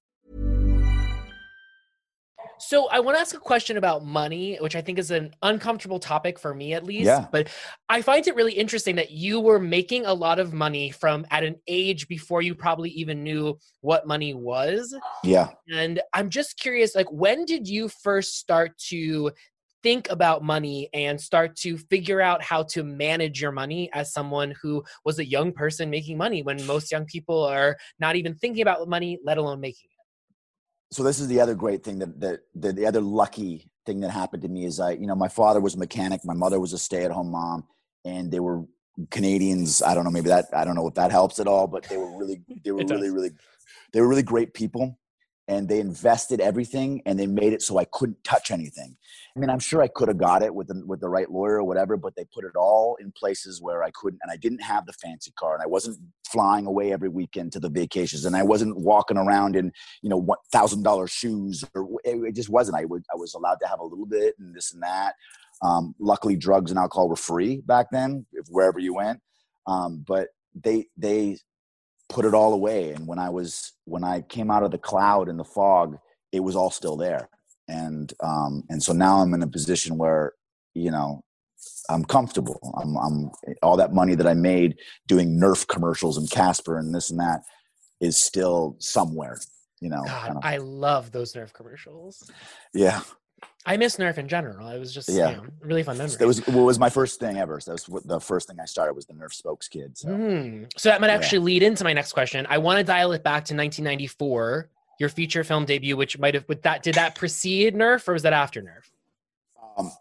So I want to ask a question about money, which I think is an uncomfortable topic for me at least. Yeah. But I find it really interesting that you were making a lot of money from at an age before you probably even knew what money was. Yeah. And I'm just curious, like when did you first start to think about money and start to figure out how to manage your money as someone who was a young person making money when most young people are not even thinking about money, let alone making so this is the other great thing that, that, that the other lucky thing that happened to me is I, you know, my father was a mechanic, my mother was a stay-at-home mom, and they were Canadians. I don't know, maybe that I don't know if that helps at all, but they were really, they were really, really, they were really great people and they invested everything and they made it so I couldn't touch anything. I mean, I'm sure I could have got it with the, with the right lawyer or whatever, but they put it all in places where I couldn't, and I didn't have the fancy car, and I wasn't flying away every weekend to the vacations, and I wasn't walking around in you know one thousand dollar shoes, or it, just wasn't. I would I was allowed to have a little bit and this and that. Um, luckily, drugs and alcohol were free back then, if wherever you went. Um, but they they put it all away. And when I was when I came out of the cloud and the fog, it was all still there. And um, and so now I'm in a position where you know I'm comfortable. I'm, I'm all that money that I made doing Nerf commercials and Casper and this and that is still somewhere. You know, God, kind of- I love those Nerf commercials. yeah. I miss Nerf in general. It was just Yeah. you know, really fun memory. That was what was my first thing ever. So that was what- the first thing I started was the Nerf spokes kid. So Hmm. So that might Yeah. actually lead into my next question. I want to dial it back to 1994, your feature film debut, which might have. With that, did that precede Nerf or was that after Nerf? um,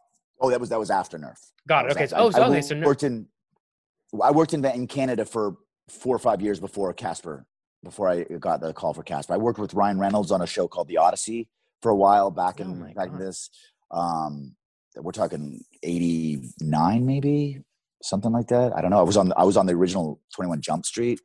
oh, that was that was after Nerf. Got it. Okay. after- So, oh, I- so, I okay. So Nerf, worked in I worked in in Canada for four or five years before Casper. Before I got the call for Casper, I worked with Ryan Reynolds on a show called The Odyssey for a while back Oh in my back in this. Um, we're talking eighty nine, maybe something like that. I don't know. I was on I was on the original Twenty One Jump Street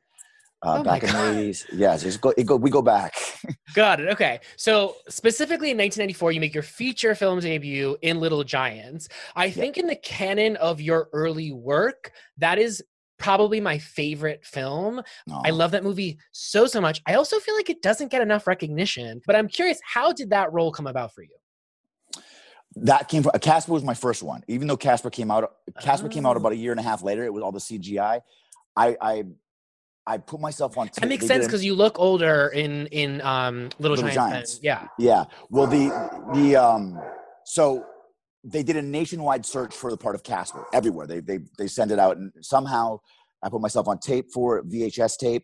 uh, Oh back in the eighties. Yeah, so it's go, it go, we go back. got it. Okay. So specifically in 1994, you make your feature film debut in Little Giants. I think in the canon of your early work, that is probably my favorite film. I love that movie so so much. I also feel like it doesn't get enough recognition. But I'm curious, how did that role come about for you? that came from Casper was my first one. Even though Casper came out, Casper came out Oh. about a year and a half later. It was all the CGI. I I, I put myself on. That makes sense because you look older in in um, Little, Little Giants. Giants. than- yeah. Yeah. Well, the the um, so they did a nationwide search for the part of Casper everywhere. They they they sent it out, and somehow I put myself on tape for it, VHS tape,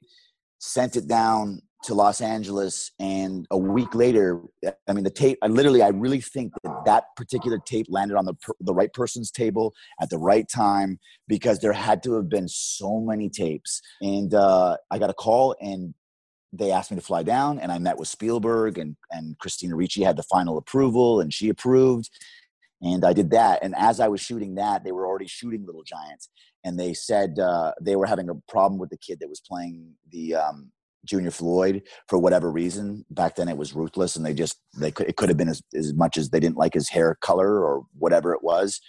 sent it down to Los Angeles, and a week later, I mean, the tape. I literally, I really think that that particular tape landed on the the right person's table at the right time because there had to have been so many tapes, and uh, I got a call and they asked me to fly down and I met with Spielberg and, and Christina Ricci had the final approval and she approved. And I did that. And as I was shooting that, they were already shooting Little Giants. And they said uh, they were having a problem with the kid that was playing the um, Junior Floyd for whatever reason. Back then it was ruthless and they just, they could, it could have been as, as much as they didn't like his hair color or whatever it was.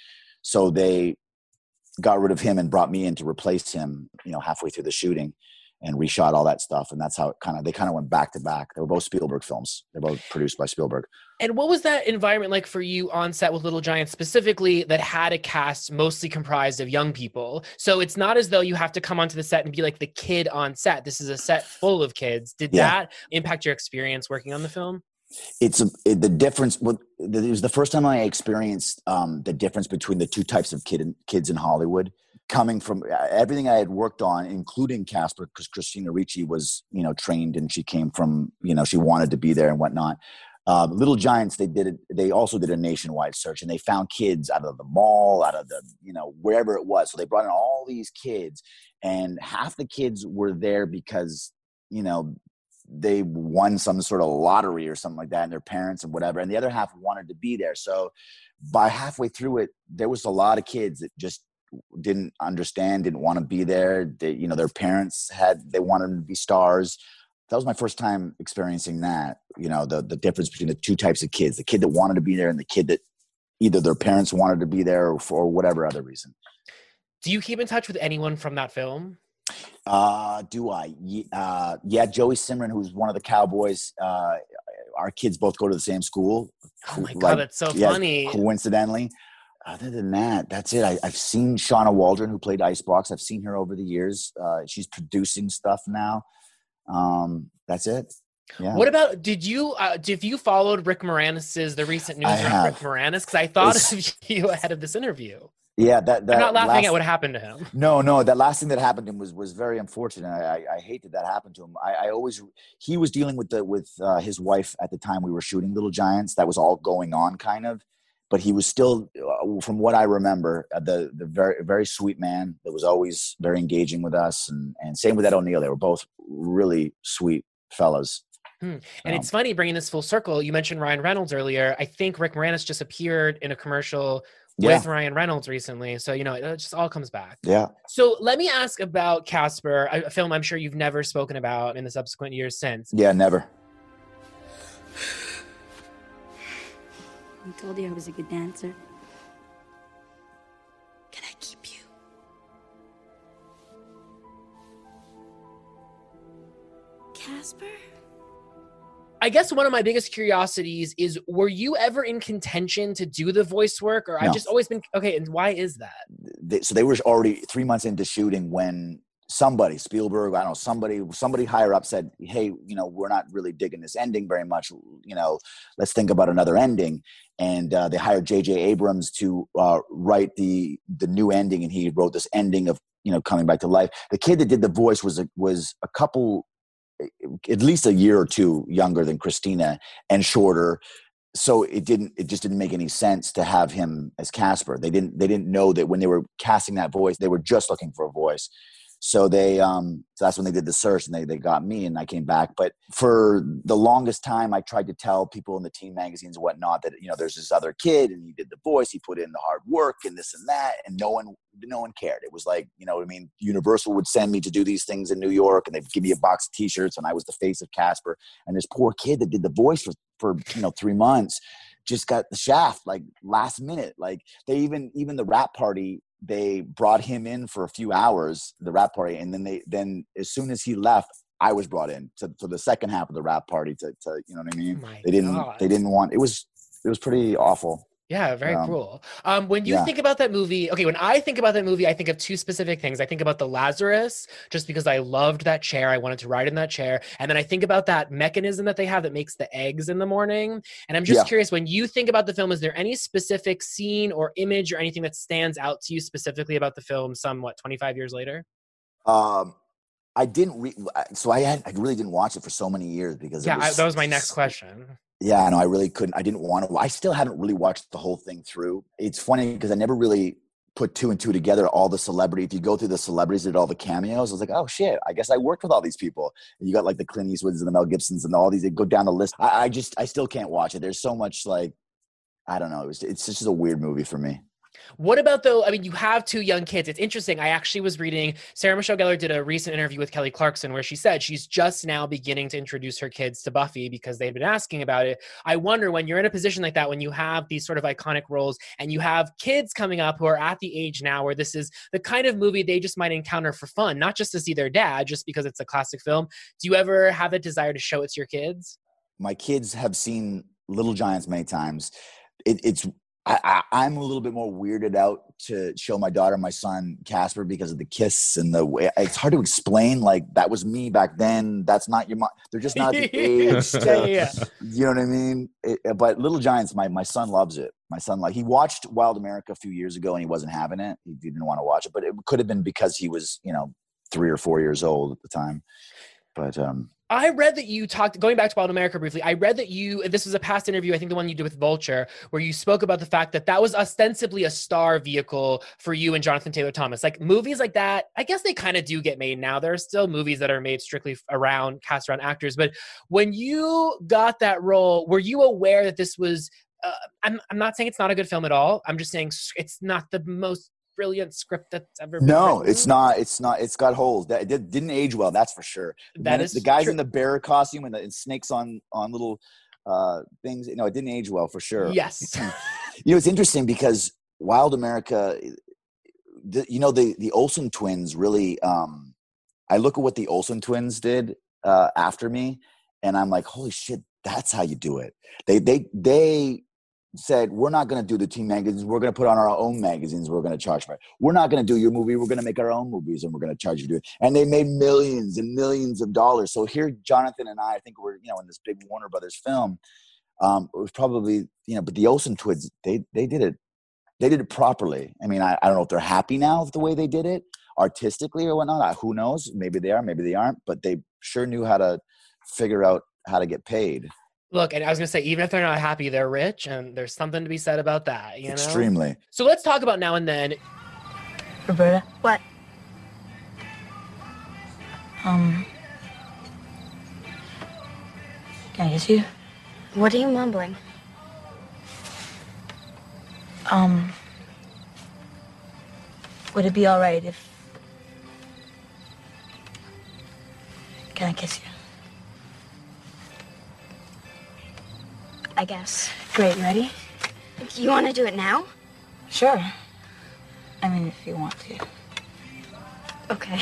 So they got rid of him and brought me in to replace him, you know, halfway through the shooting and reshot all that stuff. And that's how it kind of they kind of went back to back. They were both Spielberg films. They're both produced by Spielberg. And what was that environment like for you on set with Little Giants specifically that had a cast mostly comprised of young people? So it's not as though you have to come onto the set and be like the kid on set. This is a set full of kids. Did Yeah. that impact your experience working on the film? It's a, it, the difference. Well, it was the first time I experienced um, the difference between the two types of kid in, kids in Hollywood. Coming from uh, everything I had worked on, including Casper, because Christina Ricci was, you know, trained and she came from, you know, she wanted to be there and whatnot. Um, Little Giants, they did it. They also did a nationwide search, and they found kids out of the mall, out of the, you know, wherever it was. So they brought in all these kids, and half the kids were there because, you know, they won some sort of lottery or something like that, and their parents and whatever. And the other half wanted to be there. So by halfway through it, there was a lot of kids that just didn't understand, didn't want to be there. They, you know, their parents had they wanted them to be stars. That was my first time experiencing that. You know, the the difference between the two types of kids: the kid that wanted to be there and the kid that either their parents wanted to be there or for whatever other reason. Do you keep in touch with anyone from that film? Uh, do I? Uh, yeah, Joey Simmrin, who's one of the Cowboys. Uh, our kids both go to the same school. Oh my Like, god, that's so yeah, funny. Coincidentally, other than that, that's it. I, I've seen Shawna Waldron, who played Icebox. I've seen her over the years. Uh, she's producing stuff now. Um, that's it. Yeah. What about did you uh, if you followed Rick Moranis's the recent news around Rick have. Moranis? Because I thought It's- of you ahead of this interview. yeah, that. that I'm not laughing last- at what happened to him. No, no, that last thing that happened to him was was very unfortunate. I, I, I hate that that happened to him. I, I always he was dealing with the with uh, his wife at the time we were shooting Little Giants. That was all going on, kind of. But he was still, uh, from what I remember, uh, the the very very sweet man that was always very engaging with us, and and same with Ed O'Neill. They were both really sweet fellas. Hmm. Um, And it's funny bringing this full circle. You mentioned Ryan Reynolds earlier. I think Rick Moranis just appeared in a commercial Yeah. with Ryan Reynolds recently. So, you know, it just all comes back. Yeah. So, let me ask about Casper, a film I'm sure you've never spoken about in the subsequent years since. Yeah. Never. I told you I was a good dancer. Can I keep you? Casper? I guess one of my biggest curiosities is were you ever in contention to do the voice work or I've just always been okay, and why is that? so they were already three months into shooting when somebody spielberg i don't know somebody somebody higher up said hey you know we're not really digging this ending very much you know let's think about another ending. And uh, they hired jj abrams to uh, write the the new ending and he wrote this ending of you know coming back to life. The kid that did the voice was a, was a couple at least a year or two younger than christina and shorter. So it didn't it just didn't make any sense to have him as casper. They didn't they didn't know that when they were casting that voice they were just looking for a voice so they um so that's when they did the search and they, they got me and i came back. But for the longest time i tried to tell people in the teen magazines and whatnot that you know there's this other kid and he did the voice he put in the hard work and this and that and no one no one cared. It was like you know what i mean? Universal would send me to do these things in new york and they'd give me a box of t-shirts and i was the face of casper. And this poor kid that did the voice for for you know three months just got the shaft like last minute. Like they even even the wrap party they brought him in for a few hours the wrap party and then they then as soon as he left i was brought in to, to the second half of the wrap party to, to you know what i mean Oh they didn't God. they didn't want it was it was pretty awful Yeah, very Um, cool. Um, when you yeah. think about that movie, okay, when I think about that movie, I think of two specific things. I think about the Lazarus, just because I loved that chair. I wanted to ride in that chair. And then I think about that mechanism that they have that makes the eggs in the morning. And I'm just Yeah. curious, when you think about the film, is there any specific scene or image or anything that stands out to you specifically about the film somewhat 25 years later? um i didn't re- so i had i really didn't watch it for so many years because it Yeah, I, that was my next question. Yeah, no, I really couldn't. I didn't want to. I still haven't really watched the whole thing through. It's funny because I never really put two and two together. All the celebrity. If you go through the celebrities did all the cameos, I was like, oh shit, I guess I worked with all these people. And you got like the Clint Eastwoods and the Mel Gibsons and all these. They go down the list. I, I just, I still can't watch it. There's so much like, I don't know. It was, it's just a weird movie for me. What about though? I mean, you have two young kids. It's interesting. I actually was reading Sarah Michelle Gellar did a recent interview with Kelly Clarkson where she said she's just now beginning to introduce her kids to Buffy because they've been asking about it. I wonder when you're in a position like that, when you have these sort of iconic roles and you have kids coming up who are at the age now where this is the kind of movie they just might encounter for fun, not just to see their dad, just because it's a classic film. Do you ever have a desire to show it to your kids? my kids have seen Little Giants many times. It, it's I, I, I'm a little bit more weirded out to show my daughter, my son Casper, because of the kiss and the way. It's hard to explain. Like that was me back then. That's not your mom. They're just not the age. To, yeah. you know what I mean? It, but Little Giants, my my son loves it. My son like he watched Wild America a few years ago and he wasn't having it. He didn't want to watch it, but it could have been because he was you know three or four years old at the time. But um, I read that you talked going back to Wild America briefly. I read that you this was a past interview, I think the one you did with Vulture, where you spoke about the fact that that was ostensibly a star vehicle for you and Jonathan Taylor Thomas. Like movies like that, I guess they kind of do get made now. There are still movies that are made strictly around cast around actors, but when you got that role, were you aware that this was? Uh, I'm I'm not saying it's not a good film at all. I'm just saying it's not the most brilliant script that's ever been No, written. it's not. It's not. It's got holes. That it didn't age well. That's for sure. That is the guys true. in the bear costume and the and snakes on on little uh things. You know, it didn't age well for sure. Yes. You know, it's interesting because Wild America. The, you know, the the Olsen twins really. um I look at what the Olsen twins did uh after me, and I'm like, holy shit, that's how you do it. They they they said we're not going to do the team magazines. We're going to put on our own magazines we're going to charge for it. We're not going to do your movie. We're going to make our own movies and we're going to charge you to it. And they made millions and millions of dollars. So here jonathan and i i think we're you know in this big warner brothers film um it was probably you know but the olsen twins they they did it they did it properly. I mean i, I don't know if they're happy now with the way they did it artistically or whatnot. I, who knows? Maybe they are maybe they aren't but they sure knew how to figure out how to get paid Look, and I was gonna say, even if they're not happy, they're rich, and there's something to be said about that. You know, extremely So let's talk about now and then. Roberta, What? um, can I kiss you? What are you mumbling? Um, would it be all right if? Can I kiss you? I guess. Great, you ready? You want to do it now? Sure. I mean, if you want to. Okay.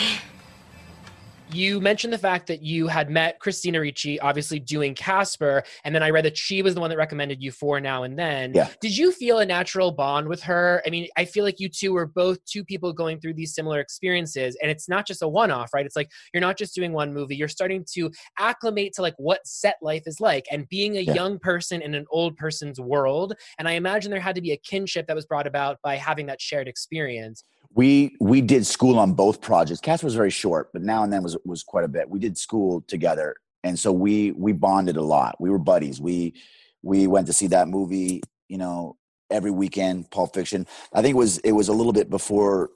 You mentioned the fact that you had met Christina Ricci, obviously doing Casper, and then I read that she was the one that recommended you for Now and Then. Yeah. Did you feel a natural bond with her? I mean, I feel like you two were both two people going through these similar experiences, and it's not just a one-off, right? It's like you're not just doing one movie; you're starting to acclimate to like what set life is like, and being a Yeah. young person in an old person's world. And I imagine there had to be a kinship that was brought about by having that shared experience. We we did school on both projects. Casper was very short, but now and then was was quite a bit. We did school together, and so we we bonded a lot. We were buddies. We we went to see that movie, you know, every weekend. Pulp Fiction. I think it was it was a little bit before,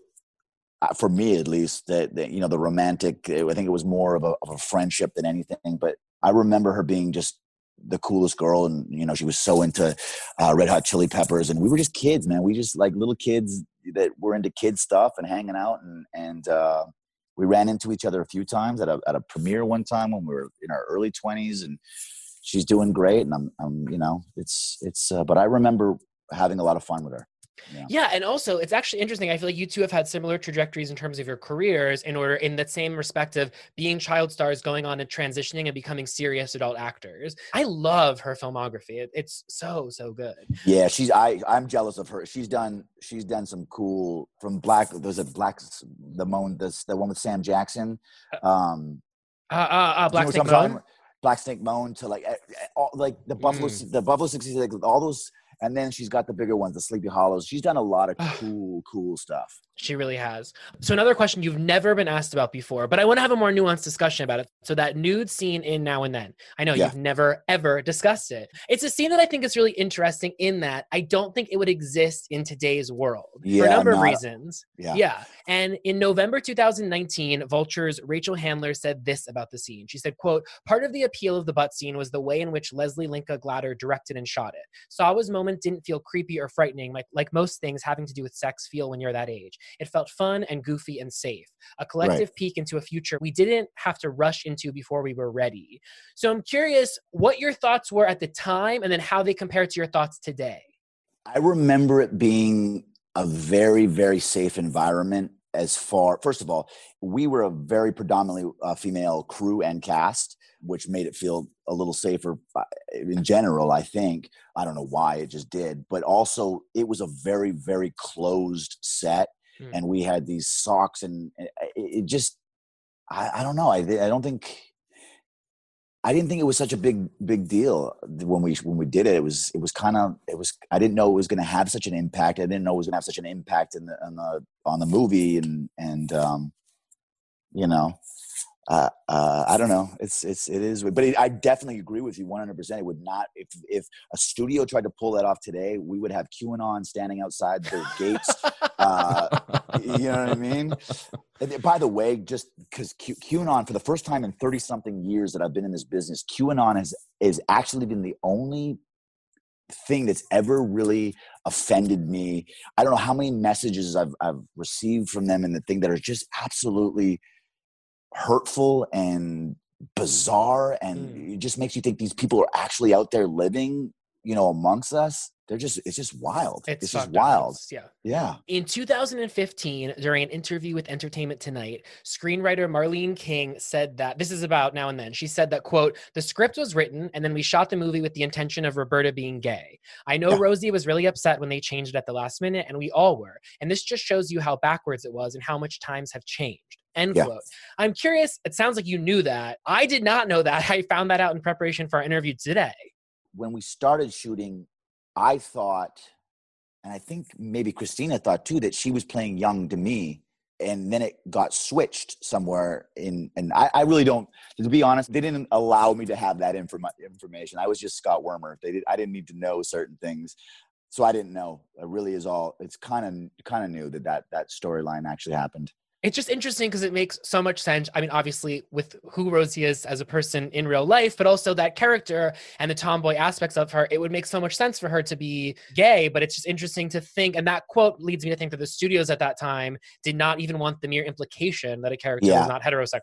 uh, for me at least, that, that you know the romantic. I think it was more of a of a friendship than anything. But I remember her being just the coolest girl, and you know she was so into uh, Red Hot Chili Peppers, and we were just kids, man. We just like little kids that were into kid stuff and hanging out and and uh, we ran into each other a few times at a at a premiere one time when we were in our early 20s and she's doing great and I'm I'm you know it's it's uh, but I remember having a lot of fun with her Yeah. Yeah, and also it's actually interesting. I feel like you two have had similar trajectories in terms of your careers in order in that same respect of being child stars going on and transitioning and becoming serious adult actors. I love her filmography. It, it's so so good. yeah she's I I'm jealous of her she's done she's done some cool from Black there's a Black the Moan this the one with Sam Jackson um Uh, uh, uh Black Snake what I'm talking Moan. Black Snake Moan to like all, like the Buffalo Mm. the Buffalo 60s like all those and then she's got the bigger ones the Sleepy Hollows. She's done a lot of cool cool stuff She really has. So another question you've never been asked about before, but I want to have a more nuanced discussion about it. So that nude scene in Now and Then. I know Yeah. you've never ever discussed it. It's a scene that I think is really interesting in that I don't think it would exist in today's world for a Yeah, number of reasons. yeah Yeah. And in November 2019, Vulture's Rachel Handler said this about the scene. She said, quote, part of the appeal of the butt scene was the way in which Leslie Linka Glatter directed and shot it. Sawa's moment didn't feel creepy or frightening like, like most things having to do with sex feel when you're that age. It felt fun and goofy and safe. A collective peek into a future we didn't have to rush into before we were ready. So I'm curious what your thoughts were at the time and then how they compare to your thoughts today. I remember it being a very, very safe environment. As far, first of all, we were a very predominantly uh, female crew and cast, which made it feel a little safer uh, in general. I think I don't know why it just did, but also it was a very, very closed set, Hmm. and we had these socks, and it, it just, I, I don't know. I, I don't think I didn't think it was such a big big deal when we when we did it. It was it was kind of it was I didn't know it was going to have such an impact. I didn't know it was going to have such an impact in the on the on the movie and and um, you know uh, uh, I don't know. It's it's it is, but it, I definitely agree with you 100. percent It would not if if a studio tried to pull that off today, we would have QAnon standing outside their gates. Uh, you know what I mean? And by the way, just because Q, QAnon, for the first time in 30 something years that I've been in this business, QAnon has is actually been the only thing that's ever really offended me. I don't know how many messages I've I've received from them and the thing that are just absolutely hurtful and bizarre and hmm. it just makes you think these people are actually out there living, you know, amongst us. They're just it's just wild. It's, just fucked up. wild. It's- yeah. Yeah. In 2015, during an interview with Entertainment Tonight, screenwriter Marlene King said that this is about now and then. She said that, quote, the script was written and then we shot the movie with the intention of Roberta being gay. I know Yeah. Rosie was really upset when they changed it at the last minute, and we all were. And this just shows you how backwards it was and how much times have changed. End Yeah. quote. I'm curious, it sounds like you knew that. I did not know that. I found that out in preparation for our interview today. when we started shooting, I thought, and I think maybe Christina thought too, that she was playing young to me. And then it got switched somewhere in, and I, I really don't, to be honest, they didn't allow me to have that informa- information. I was just Scott Wormer. They did, I didn't need to know certain things. So I didn't know. It really is all, it's kind of, kind of new that that, that storyline actually happened. It's just interesting because it makes so much sense. I mean, obviously, with who Rosie is as a person in real life, but also that character and the tomboy aspects of her, it would make so much sense for her to be gay. But it's just interesting to think, and that quote leads me to think that the studios at that time did not even want the mere implication that a character Yeah. was not heterosexual.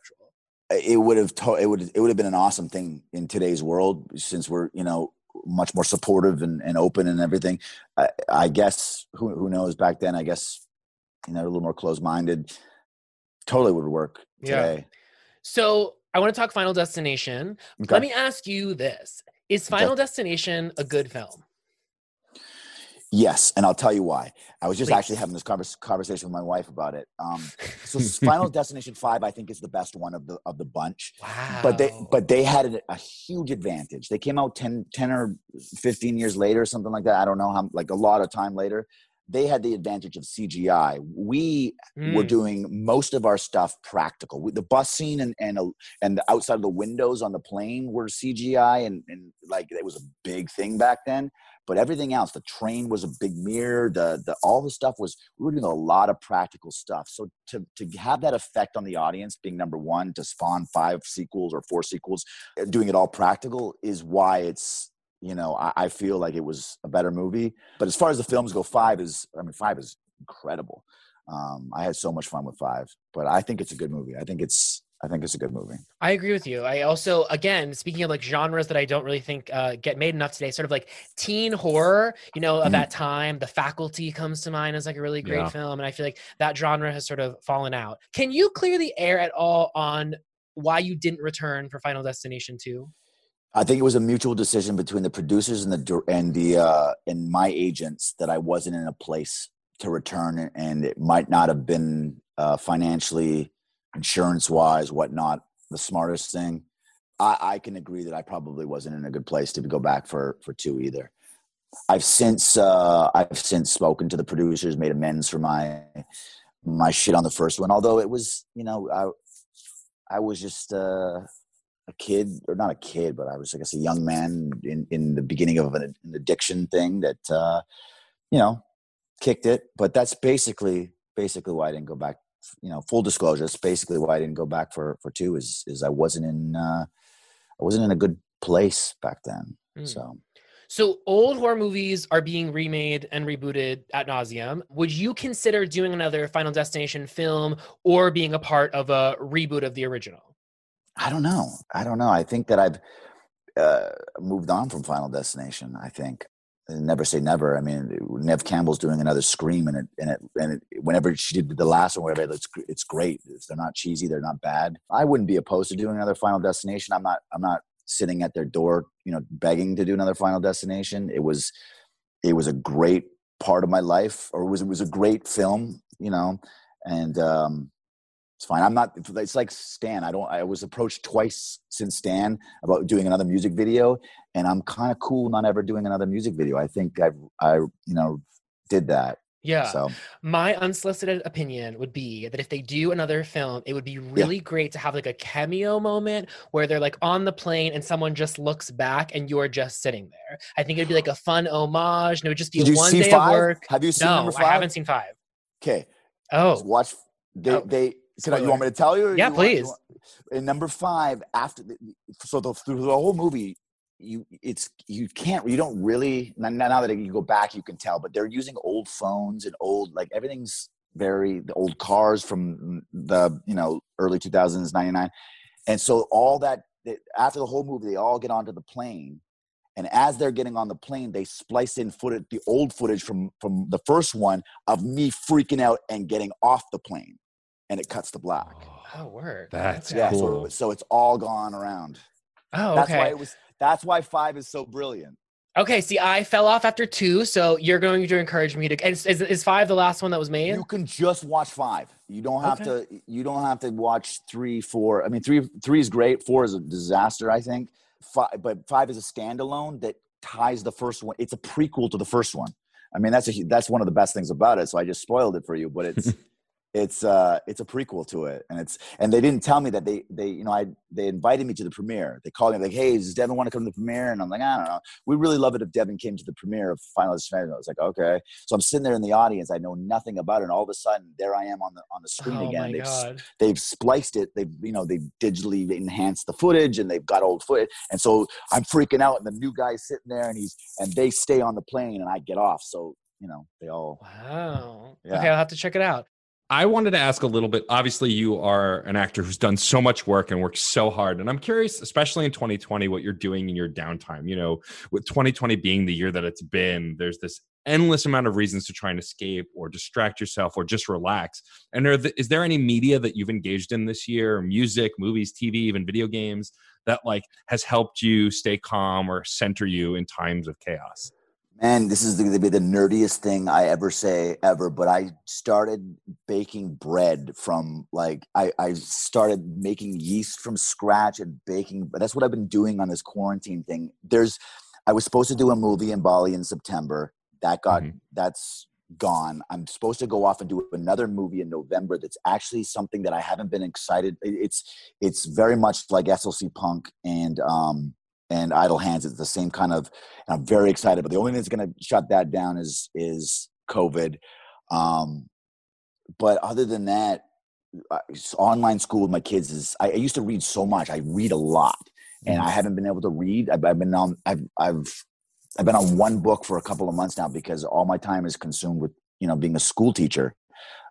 it would have to- it would it would have been an awesome thing in today's world since we're you know much more supportive and, and open and everything I, I guess who who knows back then I guess you know a little more closed minded totally would work Yeah. So I want to talk Final Destination. Okay. Let me ask you this: Is Final Okay. Destination a good film? Yes, and I'll tell you why. I was just Please. actually having this convers- conversation with my wife about it. Um, so Final Destination Five, I think, is the best one of the of the bunch. Wow. But they but they had a, a huge advantage. They came out 10, 10 or fifteen years later, something like that. I don't know how like a lot of time later. They had the advantage of CGI. We were Mm. doing most of our stuff practical. We- The bus scene and and a, and the outside of the windows on the plane were CGI, and and like it was a big thing back then. But everything else, the train was a big mirror. The the all the stuff was we were doing a lot of practical stuff. So to to have that effect on the audience, being number one, to spawn five sequels or four sequels, uh, doing it all practical is why it's you know I, I feel like it was a better movie. But as far as the films go, five is I mean five is incredible. Um, I had so much fun with five, but I think it's a good movie. I think it's I think it's a good movie. I agree with you. I also, again, speaking of like genres that I don't really think uh, get made enough today, sort of like teen horror, you know, of Mhm. that time. The Faculty comes to mind as like a really great Yeah. film, and I feel like that genre has sort of fallen out. Can you clear the air at all on why you didn't return for Final Destination Two? I think it was a mutual decision between the producers and the and the uh, and my agents that I wasn't in a place to return, and it might not have been uh, financially, insurance wise, whatnot, the smartest thing. I, I can agree that I probably wasn't in a good place to go back for for two either. I've since uh, I've since spoken to the producers, made amends for my my shit on the first one. Although it was, you know, I I was just. Uh, a kid or not a kid but i was i guess a young man in in the beginning of an, an addiction thing that uh you know kicked it but that's basically basically why i didn't go back you know full disclosure that's basically why i didn't go back for for two is is i wasn't in uh i wasn't in a good place back then Mm. so So old horror movies are being remade and rebooted at nauseum. Would you consider doing another Final Destination film or being a part of a reboot of the original? I don't know. I don't know. I think that I've uh, moved on from Final Destination. I think never say never. I mean, Neve Campbell's doing another Scream, and it and it and it, whenever she did the last one, whatever, it's it's great. They're not cheesy. They're not bad. I wouldn't be opposed to doing another Final Destination. I'm not. I'm not sitting at their door, you know, begging to do another Final Destination. It was it was a great part of my life, or it was it was a great film, you know, and um, it's fine. I'm not. It's like Stan. I don't. I was approached twice since Stan about doing another music video, and I'm kind of cool not ever doing another music video. I think I, I, you know, did that. Yeah. So My unsolicited opinion would be that if they do another film, it would be really great to have like a cameo moment where they're like on the plane and someone just looks back and you're just sitting there. I think it'd be like a fun homage and it would just be Did one day five? of work. Have you seen no, I haven't seen five. okay, Oh, watch. They Oh, they. Can I, you want me to tell you? Yeah, you want- you please. want- in number five, after the, so the, through the whole movie, you it's you can't you don't really now, now that you go back you can tell, but they're using old phones and old like everything's very the old cars from the you know early 2000s 99 and so all that that- after the whole movie they all get onto the plane and as they're getting on the plane they splice in footage the old footage from from the first one of me freaking out and getting off the plane and it cuts the black oh, word. That's yeah cool. so, so it's all gone around Oh, that's why okay. it was that's why five is so brilliant Okay, see, I fell off after two, so you're going to encourage me to. Is, is, is five the last one that was made? you can just watch five you don't have to you don't have to watch three four i mean three three is great four is a disaster i think five, but five is a standalone that ties the first one it's a prequel to the first one i mean that's a that's one of the best things about it so i just spoiled it for you but it's it's uh it's a prequel to it and it's and they didn't tell me that they they you know i they invited me to the premiere. They called me like hey does Devon want to come to the premiere? And i'm like i don't know. We really love it if Devon came to the premiere of final destination i was like okay. So i'm sitting there in the audience. I know nothing about it and all of a sudden there i am on the on the screen oh again. my they've, god. they've spliced it. They've you know they've digitally enhanced the footage and they've got old footage. And so i'm freaking out and the new guy's sitting there and he's and they stay on the plane and i get off. So you know they all Wow. Yeah. Okay, I'll have to check it out. I wanted to ask a little bit. Obviously, you are an actor who's done so much work and worked so hard. And I'm curious, especially in 2020, what you're doing in your downtime. You know, with 2020 being the year that it's been, there's this endless amount of reasons to try and escape or distract yourself or just relax. And is there any media that you've engaged in this year, music, movies, TV, even video games that like has helped you stay calm or center you in times of chaos? Man, this is going to be the nerdiest thing I ever say ever, but I started baking bread from like I, I started making yeast from scratch and baking. But that's what I've been doing on this quarantine thing. There's I was supposed to do a movie in Bali in September. That got Mhm. that's gone. I'm supposed to go off and do another movie in November. That's actually something that I haven't been excited. It's it's very much like SLC Punk and um and Idle Hands. It's the same kind of. And I'm very excited. But the only thing that's going to shut that down is is COVID. Um, but other than that, online school with my kids is. I, I used to read so much. I read a lot, and I haven't been able to read. I've, I've been on. I've I've I've been on one book for a couple of months now because all my time is consumed with you know being a school teacher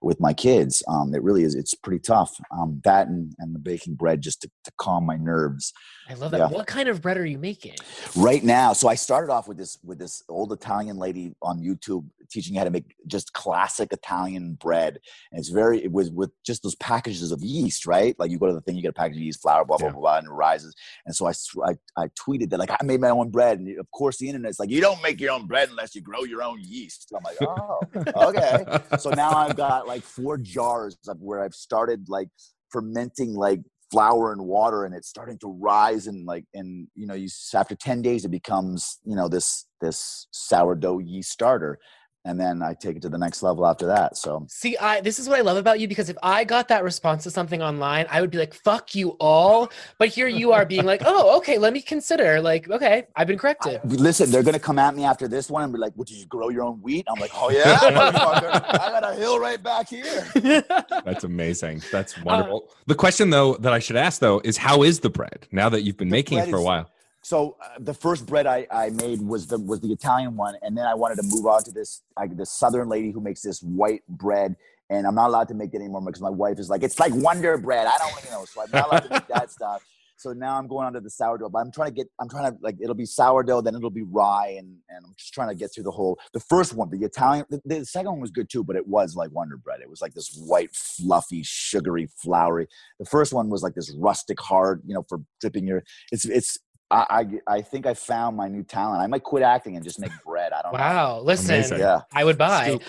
with my kids. Um, it really is. It's pretty tough. Um, that and, and the baking bread just to, to calm my nerves. I love that. Yeah. What kind of bread are you making? right now so i started off with this with this old italian lady on youtube teaching you how to make just classic italian bread and it's very it was with just those packages of yeast right like you go to the thing you get a package of yeast flour blah blah Yeah. blah, blah and it rises and so I, I I tweeted that like i made my own bread and of course the internet's like you don't make your own bread unless you grow your own yeast i'm like oh okay so now I've got like four jars of where I've started like fermenting like flour and water and it's starting to rise and like and you know you after 10 days it becomes you know this this sourdough yeast starter and then I take it to the next level after that so See, I this is what I love about you because if I got that response to something online, I would be like, "Fuck you all." But here you are being like, "Oh, okay, let me consider." Like, okay, I've been corrected. listen they're gonna come at me after this one and be like well did you grow your own wheat I'm like oh yeah. I got a hill right back here That's amazing. That's um, wonderful. the question though that I should ask though is how is the bread now that you've been making it bread for a while? So uh, the first bread I, I made was the was the Italian one, and then I wanted to move on to this like this Southern lady who makes this white bread, and I'm not allowed to make it anymore because my wife is like it's like Wonder Bread. I don't you know, so I'm not allowed to make that stuff. So now I'm going on to the sourdough, but I'm trying to get I'm trying to like it'll be sourdough, then it'll be rye, and and I'm just trying to get through the whole the first one, the Italian, the, the second one was good too, but it was like Wonder Bread. It was like this white, fluffy, sugary, floury. The first one was like this rustic hard, you know, for dipping your. It's it's I, I I think I found my new talent. I might quit acting and just make bread. I don't know. Wow, listen, Amazing. Yeah. I would buy. Scoop.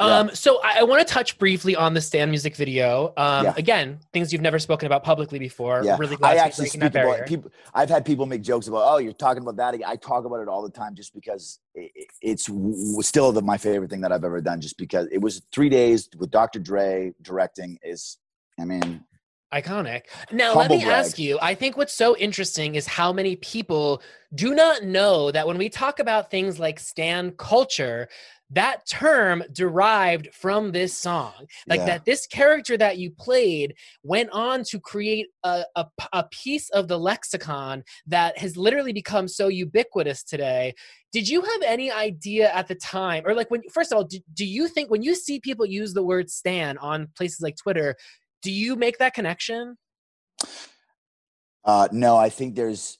Um, so I, I want to touch briefly on the Stan music video. Um, Yeah. again, things you've never spoken about publicly before. Yeah, Really glad I actually speak that about people. I've had people make jokes about, oh, you're talking about that. again." I talk about it all the time, just because it, it- it's w- still the, my favorite thing that I've ever done. Just because it was three days with Dr. Dre directing. Is I mean, Iconic. Now, let me brag. ask you I think what's so interesting is how many people do not know that when we talk about things like Stan culture, that term derived from this song. Like Yeah. that this character that you played went on to create a a piece of the lexicon that has literally become so ubiquitous today. Did you have any idea at the time, or like when, first of all, do, do you think when you see people use the word Stan on places like Twitter, do you make that connection? uh, no, I think there's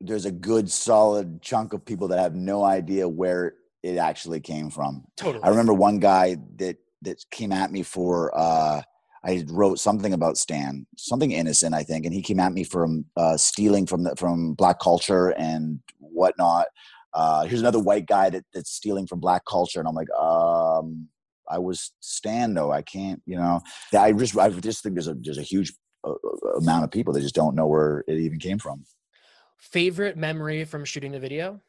there's a good solid chunk of people that have no idea where it actually came from. Totally. I remember one guy that that came at me for uh I wrote something about Stan, something innocent, I think, and he came at me from uh, stealing from the from black culture and whatnot. Uh, here's another white guy that, that's stealing from black culture, and I'm like, um, I was Stan though. I can't, you know. I just I just think there's a there's a huge uh, uh, amount of people that just don't know where it even came from. Favorite memory from shooting the video?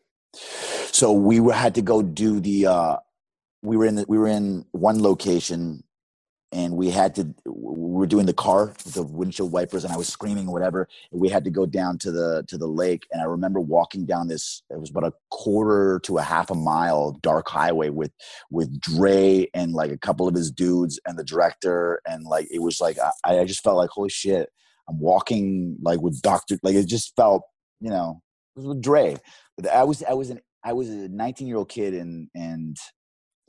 so we were, had to go do the uh we were in the, we were in one location and we had to we were doing the car with the windshield wipers and i was screaming or whatever. We had to go down to the to the lake. And i remember walking down this it was about a quarter to a half a mile dark highway with with Dre and like a couple of his dudes and the director. And like it was like i, I just felt like holy shit i'm walking like with doctor like it just felt you know it was with Dre. But I was I was an I was a 19 year old kid and and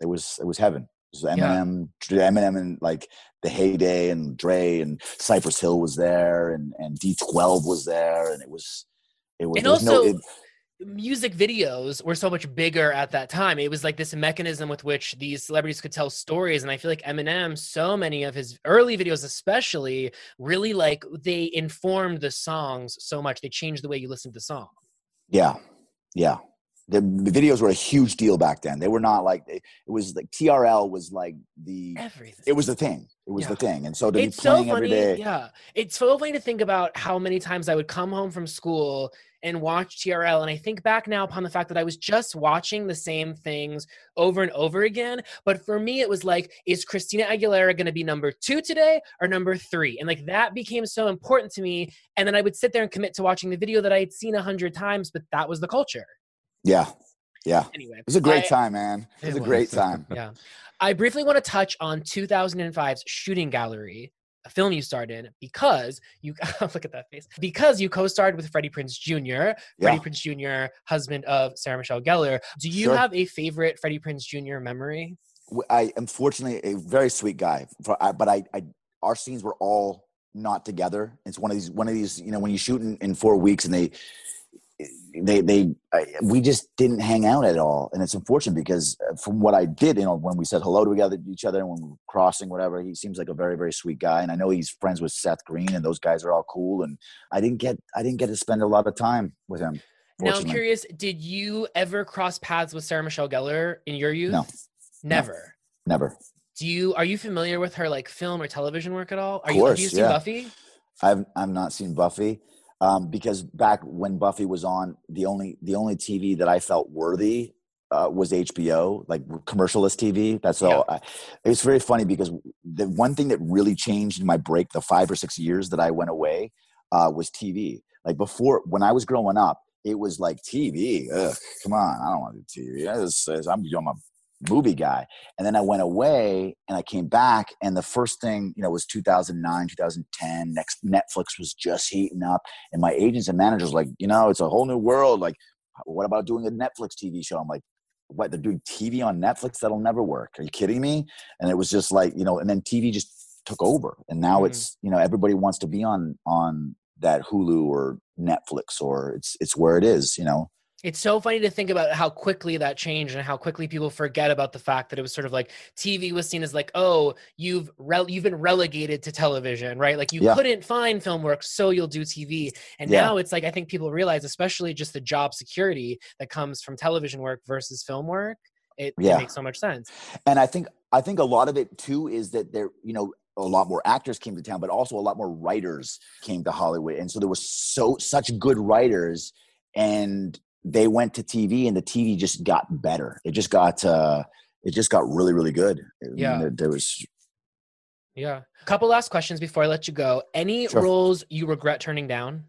it was it was heaven. Was Eminem, Dre- Eminem, and like the heyday, and Dre and Cypress Hill was there, and and D12 was there, and it was it was And was no also, it, music videos were so much bigger at that time. It was like this mechanism with which these celebrities could tell stories. And I feel like Eminem, so many of his early videos, especially, really like they informed the songs so much. They changed the way you listen to the song. Yeah, yeah. The, the videos were a huge deal back then. They were not like it was like TRL was like the everything. It was the thing. It was Yeah. the thing. And so to it's be so playing funny. every day. Yeah, it's so funny to think about how many times I would come home from school and watch TRL, and I think back now upon the fact that I was just watching the same things over and over again. But for me, it was like, is Christina Aguilera going to be number two today or number three? And like that became so important to me. And then I would sit there and commit to watching the video that I had seen a hundred times, but that was the culture. Yeah. Yeah. Anyway, It was a great I- time, man. It was It a great time. yeah. I briefly want to touch on 2005's Shooting Gallery, a film you starred in because you oh, look at that face because you co-starred with Freddie Prinze Jr. Freddie Yeah. Prinze Jr., husband of Sarah Michelle Gellar. Do you Sure. have a favorite Freddie Prinze Jr. memory? w- I unfortunately a very sweet guy, for, I, but I, I our scenes were all not together. It's one of these one of these you know when you shoot in, in four weeks and they they they I, we just didn't hang out at all, and it's unfortunate because uh, from what I did, you know, when we said hello to each other and when we were crossing whatever, he seems like a very very sweet guy, and I know he's friends with Seth Green and those guys are all cool, and I didn't get I didn't get to spend a lot of time with him. Now I'm curious, did you ever cross paths with Sarah Michelle Gellar in your youth? No. Never. Never. Do you are you familiar with her like film or television work at all? Are Of you have course, you seen yeah. Buffy? I've I've not seen Buffy um, because back when Buffy was on, the only the only TV that I felt worthy uh, was HBO, like commercialist TV. That's all. I, it was very funny because the one thing that really changed in my break, the five or six years that I went away, uh, was TV. Like before, when I was growing up, it was like TV. Ugh, come on, I don't want to do TV. I just- I'm, I'm a movie guy. And then I went away and I came back and the first thing, you know, was 2009, 2010. Next Netflix was just heating up and my agents and managers like, you know, it's a whole new world. Like, what about doing a Netflix TV show? I'm like, what? They're doing TV on Netflix? That'll never work. Are you kidding me? And it was just like, you know, and then TV just took over and now Mhm. it's, you know, everybody wants to be on on that Hulu or Netflix or it's it's where it is, you know. It's so funny to think about how quickly that changed and how quickly people forget about the fact that it was sort of like TV was seen as like, oh, you've rel- you've been relegated to television, right? Like you Yeah. couldn't find film work, so you'll do TV. And Yeah. now it's like I think people realize, especially just the job security that comes from television work versus film work. It, it makes so much sense. and I think I think a lot of it too is that there, you know, a lot more actors came to town, but also a lot more writers came to Hollywood, and so there was so such good writers, and they went to TV, and the TV just got better. It just got uh, it just got really really good. I mean, Yeah. there, was Yeah. a Couple last questions before I let you go. Any Sure. roles you regret turning down?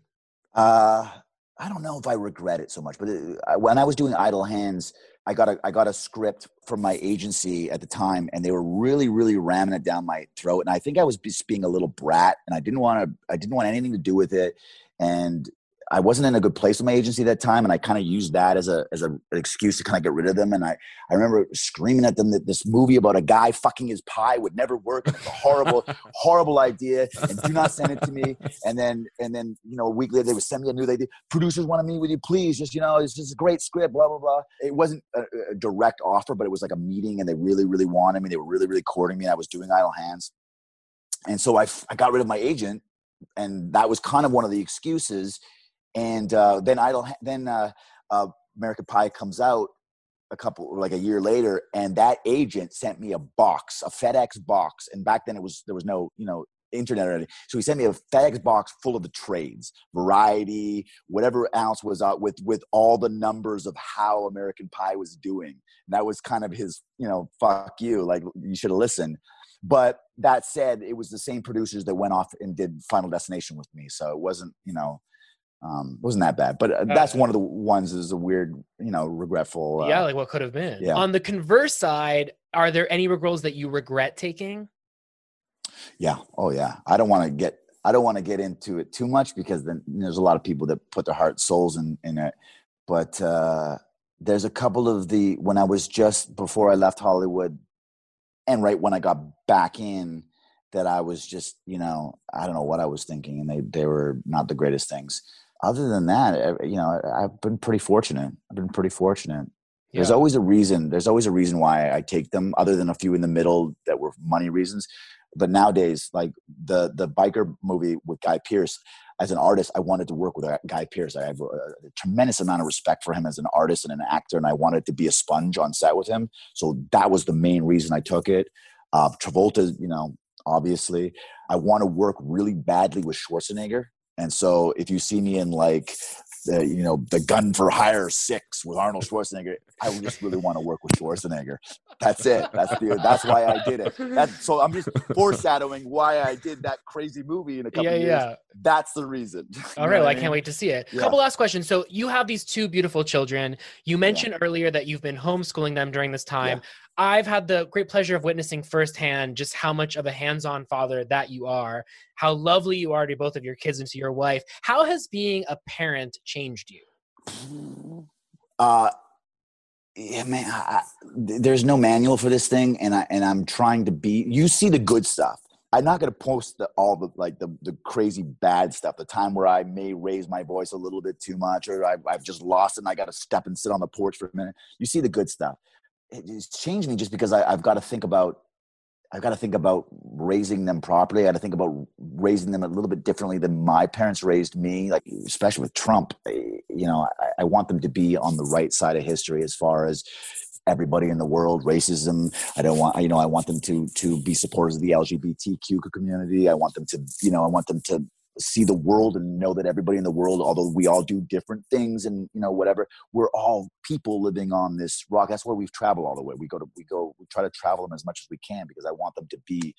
Uh, I don't know if I regret it so much, but it, I, when I was doing Idle Hands, I got a I got a script from my agency at the time, and they were really really ramming it down my throat, and I think I was just being a little brat, and I didn't want to I didn't want anything to do with it, and I wasn't in a good place with my agency at that time, and I kind of used that as a as a, an excuse to kind of get rid of them. And I I remember screaming at them that this movie about a guy fucking his pie would never work, and it's a horrible horrible idea, and do not send it to me. And then and then you know a week later they would send me a new idea. Producers want to meet with you, please. Just you know it's just a great script, blah blah blah. It wasn't a, a direct offer, but it was like a meeting, and they really really wanted me. They were really really courting me. And I was doing Idle Hands, and so I, I got rid of my agent, and that was kind of one of the excuses and uh, then Idle, then uh, uh, American Pie comes out a couple like a year later, and that agent sent me a box, a FedEx box, and back then it was there was no you know internet or anything, so he sent me a FedEx box full of the trades, Variety, whatever else was out with with all the numbers of how American Pie was doing. And that was kind of his you know fuck you, like you should have listened. But that said, it was the same producers that went off and did Final Destination with me, so it wasn't you know um it wasn't that bad but uh, that's one of the ones is a weird you know regretful uh, yeah, like what could have been. yeah. On the converse side, are there any roles that you regret taking? yeah oh yeah i don't want to get i don't want to get into it too much because then there's a lot of people that put their heart and souls in in it but uh there's a couple of the when i was just before i left hollywood and right when i got back in that i was just you know i don't know what i was thinking and they they were not the greatest things other than that, you know, I've been pretty fortunate. I've been pretty fortunate. There's always a reason. There's always a reason why I take them, other than a few in the middle that were money reasons. But nowadays, like the the biker movie with Guy Pearce, as an artist, I wanted to work with Guy Pearce. I have a, a tremendous amount of respect for him as an artist and an actor, and I wanted to be a sponge on set with him. So that was the main reason I took it. Uh, Travolta, you know, obviously, I want to work really badly with Schwarzenegger. And so if you see me in like, the, you know, the Gun for Hire Six with Arnold Schwarzenegger, I would just really want to work with Schwarzenegger. That's it. That's the. That's why I did it. That's so I'm just foreshadowing why I did that crazy movie in a couple Yeah, years. yeah. That's the reason. All know well, I mean? can't wait to see it. Yeah. Couple last questions. So you have these two beautiful children. You mentioned earlier that you've been homeschooling them during this time. I've had the great pleasure of witnessing firsthand just how much of a hands-on father that you are, how lovely you are to both of your kids and to your wife. How has being a parent changed you? Uh, yeah, man. I, I, there's no manual for this thing, and I and I'm trying to be. You see the good stuff. I'm not going to post the, all the like the the crazy bad stuff. The time where I may raise my voice a little bit too much, or I've, I've just lost it, and I got to step and sit on the porch for a minute. You see the good stuff. It, it's changed me just because I, I've got to think about. I've got to think about raising them properly. I got to think about raising them a little bit differently than my parents raised me. Like especially with Trump, you know, I, I want them to be on the right side of history as far as everybody in the world racism i don't want you know i want them to to be supporters of the lgbtq community i want them to you know i want them to see the world and know that everybody in the world although we all do different things and you know whatever we're all people living on this rock. That's why we've traveled all the way. We go to we go we try to travel them as much as we can because i want them to be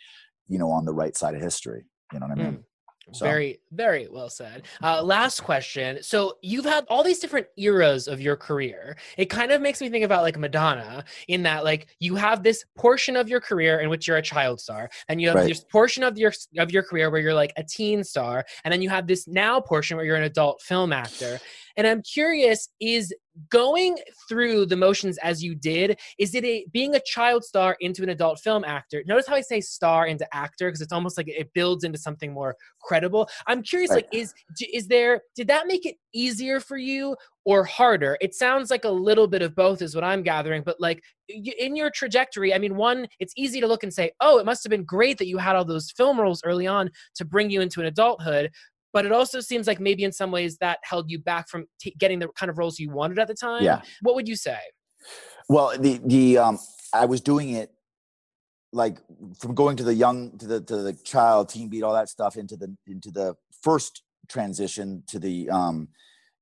you know on the right side of history. You know what i hmm. mean So- Very, very well said. Uh, last question. So you've had all these different eras of your career. It kind of makes me think about like Madonna in that like you have this portion of your career in which you're a child star, and you have Right. this portion of your of your career where you're like a teen star, and then you have this now portion where you're an adult film actor. And I'm curious, is going through the motions as you did, is it a being a child star into an adult film actor? Notice how I say star into actor because it's almost like it builds into something more credible. I'm curious, Right. like, is is there did that make it easier for you or harder? It sounds like a little bit of both, is what I'm gathering. But like in your trajectory, I mean, one, it's easy to look and say, oh, it must have been great that you had all those film roles early on to bring you into an adulthood. But it also seems like maybe in some ways that held you back from t- getting the kind of roles you wanted at the time. Yeah. What would you say? Well, the the um, I was doing it like from going to the young to the to the child teen beat all that stuff into the into the first transition to the um,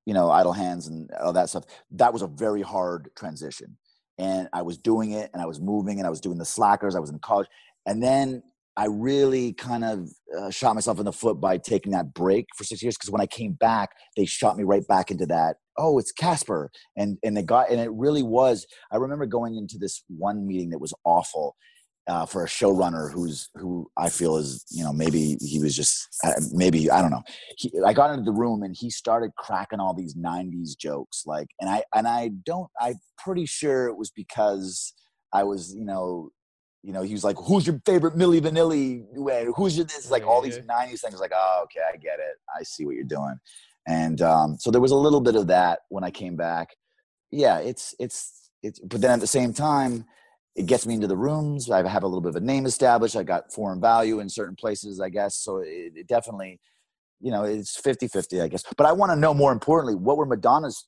you know idle hands and all that stuff. That was a very hard transition, and I was doing it and I was moving and I was doing the slackers. I was in college, and then I really kind of uh, shot myself in the foot by taking that break for six years because when I came back, they shot me right back into that. Oh, it's Casper, and and it got and it really was. I remember going into this one meeting that was awful uh, for a showrunner who's who I feel is you know maybe he was just uh, maybe I don't know. He, I got into the room and he started cracking all these '90s jokes like, and I and I don't. I'm pretty sure it was because I was you know you know, he was like, "Who's your favorite Milli Vanilli? Way? Who's your this?" Like all these '90s things. Like, oh, okay, I get it. I see what you're doing. And um, so there was a little bit of that when I came back. Yeah, it's it's it's. But then at the same time, it gets me into the rooms. I have a little bit of a name established. I got foreign value in certain places, I guess. So it, it definitely, you know, it's 50-50, I guess. But I want to know more importantly, what were Madonna's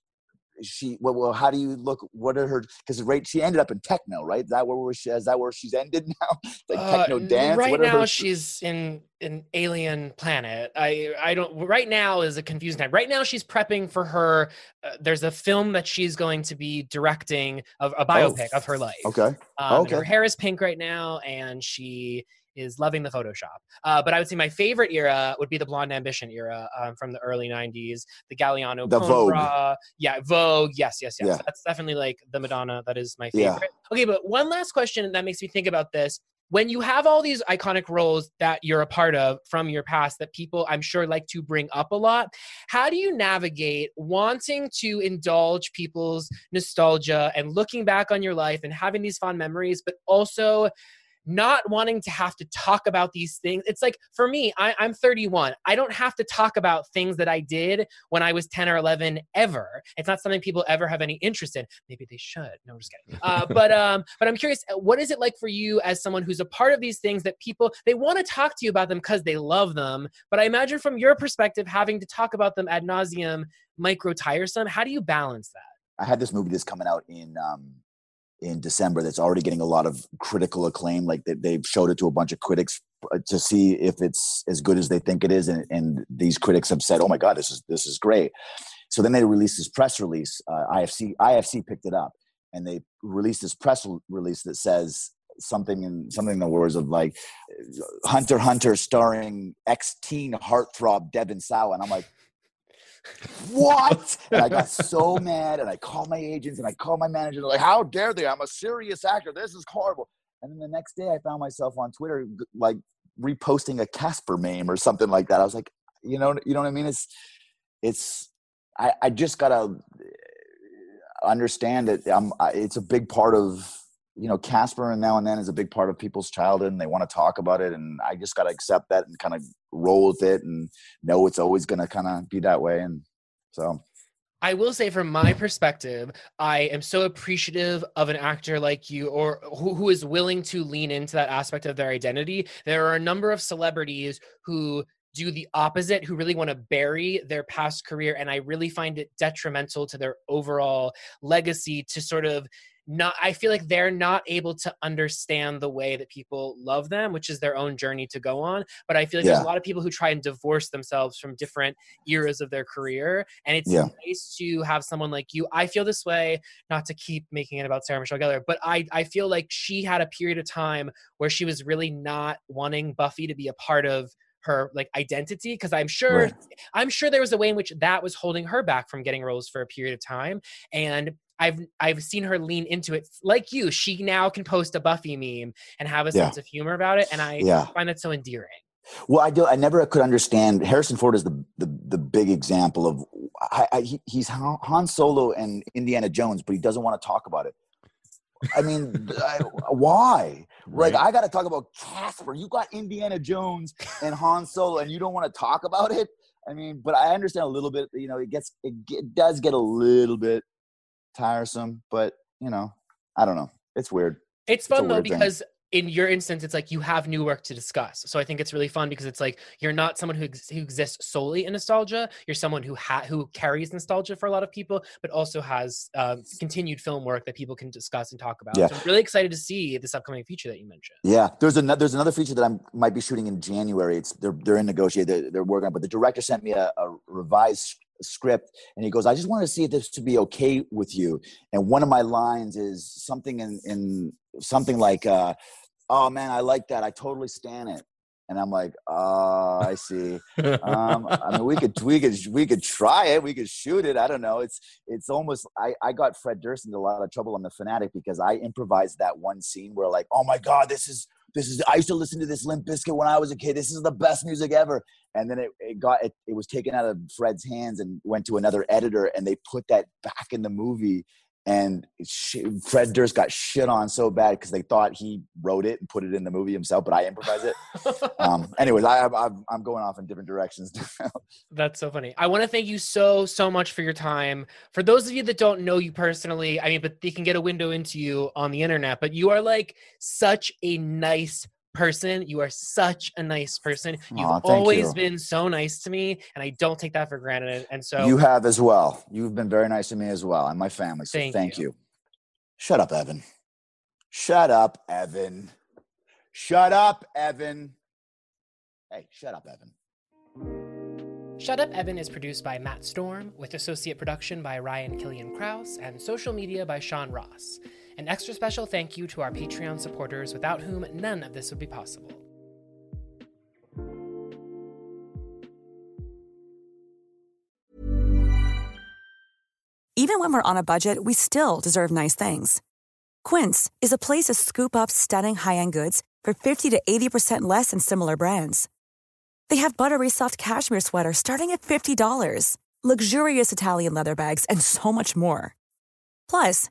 she well, well how do you look what are her because right she ended up in techno right is that where was she is that where she's ended now like Uh, techno n- dance Right What now, her- she's in an alien planet. I I don't. Right now is a confusing time. Right now, she's prepping for her. Uh, there's a film that she's going to be directing of a biopic of her life. okay Um, and Her hair is pink right now, and she is loving the Photoshop. Uh, but I would say my favorite era would be the Blonde Ambition era um, from the early '90s. The Galliano, The Vogue. Yeah, Vogue. Yes, yes, yes. Yeah. That's definitely like the Madonna. That is my Yeah. favorite. Okay, but one last question that makes me think about this. When you have all these iconic roles that you're a part of from your past that people I'm sure like to bring up a lot, how do you navigate wanting to indulge people's nostalgia and looking back on your life and having these fond memories, but also not wanting to have to talk about these things. It's like for me, I, I'm 31. I don't have to talk about things that I did when I was 10 or 11 ever. It's not something people ever have any interest in. Maybe they should. No, I'm just kidding. Uh, but um, but I'm curious, uh, what is it like for you as someone who's a part of these things that people they want to talk to you about them because they love them. But I imagine from your perspective, having to talk about them ad nauseum, micro tiresome. How do you balance that? I had this movie that's coming out in um, in December that's already getting a lot of critical acclaim. Like they, they've showed it to a bunch of critics uh, to see if it's as good as they think it is, and, and these critics have said, "Oh my God, this is this is great." So then they released this press release. Uh, IFC IFC picked it up, and they released this press release that says something in something in the words of like Hunter Hunter starring ex teen heartthrob Devon Sawa, and I'm like what? And I got so mad, and I called my agents and I called my manager. They're like, how dare they? I'm a serious actor. This is horrible. And then the next day, I found myself on Twitter like reposting a Casper meme or something like that. I was like, you know, you know what I mean? It's, it's, I, I just gotta uh, understand that I'm. It's a big part of you know casper and now and then is a big part of people's childhood and they want to talk about it and i just got to accept that and kind of roll with it and know it's always going to kind of be that way and so I will say, from my perspective, I am so appreciative of an actor like you or who, who is willing to lean into that aspect of their identity. There are a number of celebrities who do the opposite, who really want to bury their past career. And I really find it detrimental to their overall legacy to sort of not i feel like they're not able to understand the way that people love them which is their own journey to go on but i feel like yeah. there's a lot of people who try and divorce themselves from different eras of their career and it's yeah. nice to have someone like you i feel this way not to keep making it about sarah michelle gellar but i i feel like she had a period of time where she was really not wanting buffy to be a part of her like identity because i'm sure right. i'm sure there was a way in which that was holding her back from getting roles for a period of time and I've I've seen her lean into it like you. She now can post a Buffy meme and have a yeah. sense of humor about it, and I yeah. find that so endearing. Well, I do. I never could understand. Harrison Ford is the the, the big example of. I, I, he, he's Han Solo and Indiana Jones, but he doesn't want to talk about it. I mean, I, why? Right. Like, I got to talk about Casper. You got Indiana Jones and Han Solo, and you don't want to talk about it. I mean, but I understand a little bit. You know, it gets it, it does get a little bit tiresome, but you know, I don't know. It's weird. It's fun it's though because thing in your instance, it's like you have new work to discuss. So I think it's really fun because it's like you're not someone who, ex- who exists solely in nostalgia. You're someone who ha- who carries nostalgia for a lot of people, but also has um, continued film work that people can discuss and talk about. Yeah. So I'm really excited to see this upcoming feature that you mentioned. Yeah, there's another there's another feature that I might be shooting in January. It's they're they're in negotiation. They're, they're working on, but the director sent me a, a revised script and he goes i just want to see if this would be okay with you and one of my lines is something in in something like uh oh man, I like that. I totally stand it. And I'm like, oh, I see. um, I mean, we could, we could, we could try it. We could shoot it. I don't know. It's, it's almost. I, I got Fred Durst into a lot of trouble on the Fanatic because I improvised that one scene where, like, oh my god, this is, this is. I used to listen to this Limp Bizkit when I was a kid. This is the best music ever. And then it, it got, it, it was taken out of Fred's hands and went to another editor, and they put that back in the movie and Fred Durst got shit on so bad because they thought he wrote it and put it in the movie himself, but I improvised it. um, anyways, I, am going off in different directions. That's so funny. I want to thank you so so much for your time. For those of you that don't know you personally, I mean, but they can get a window into you on the internet. But you are like such a nice person. You are such a nice person. You've Aww, always you. been so nice to me, and I don't take that for granted. And so you have as well. You've been very nice to me as well, and my family. So thank, thank you. you. Shut up, Evan. Shut up, Evan. Shut up, Evan. Hey, shut up, Evan. Shut Up Evan is produced by Matt Storm, with associate production by Ryan Killian Kraus and social media by Sean Ross. An extra special thank you to our Patreon supporters, without whom none of this would be possible. Even when we're on a budget, we still deserve nice things. Quince is a place to scoop up stunning high end goods for 50 to 80% less than similar brands. They have buttery soft cashmere sweaters starting at $50, luxurious Italian leather bags, and so much more. Plus,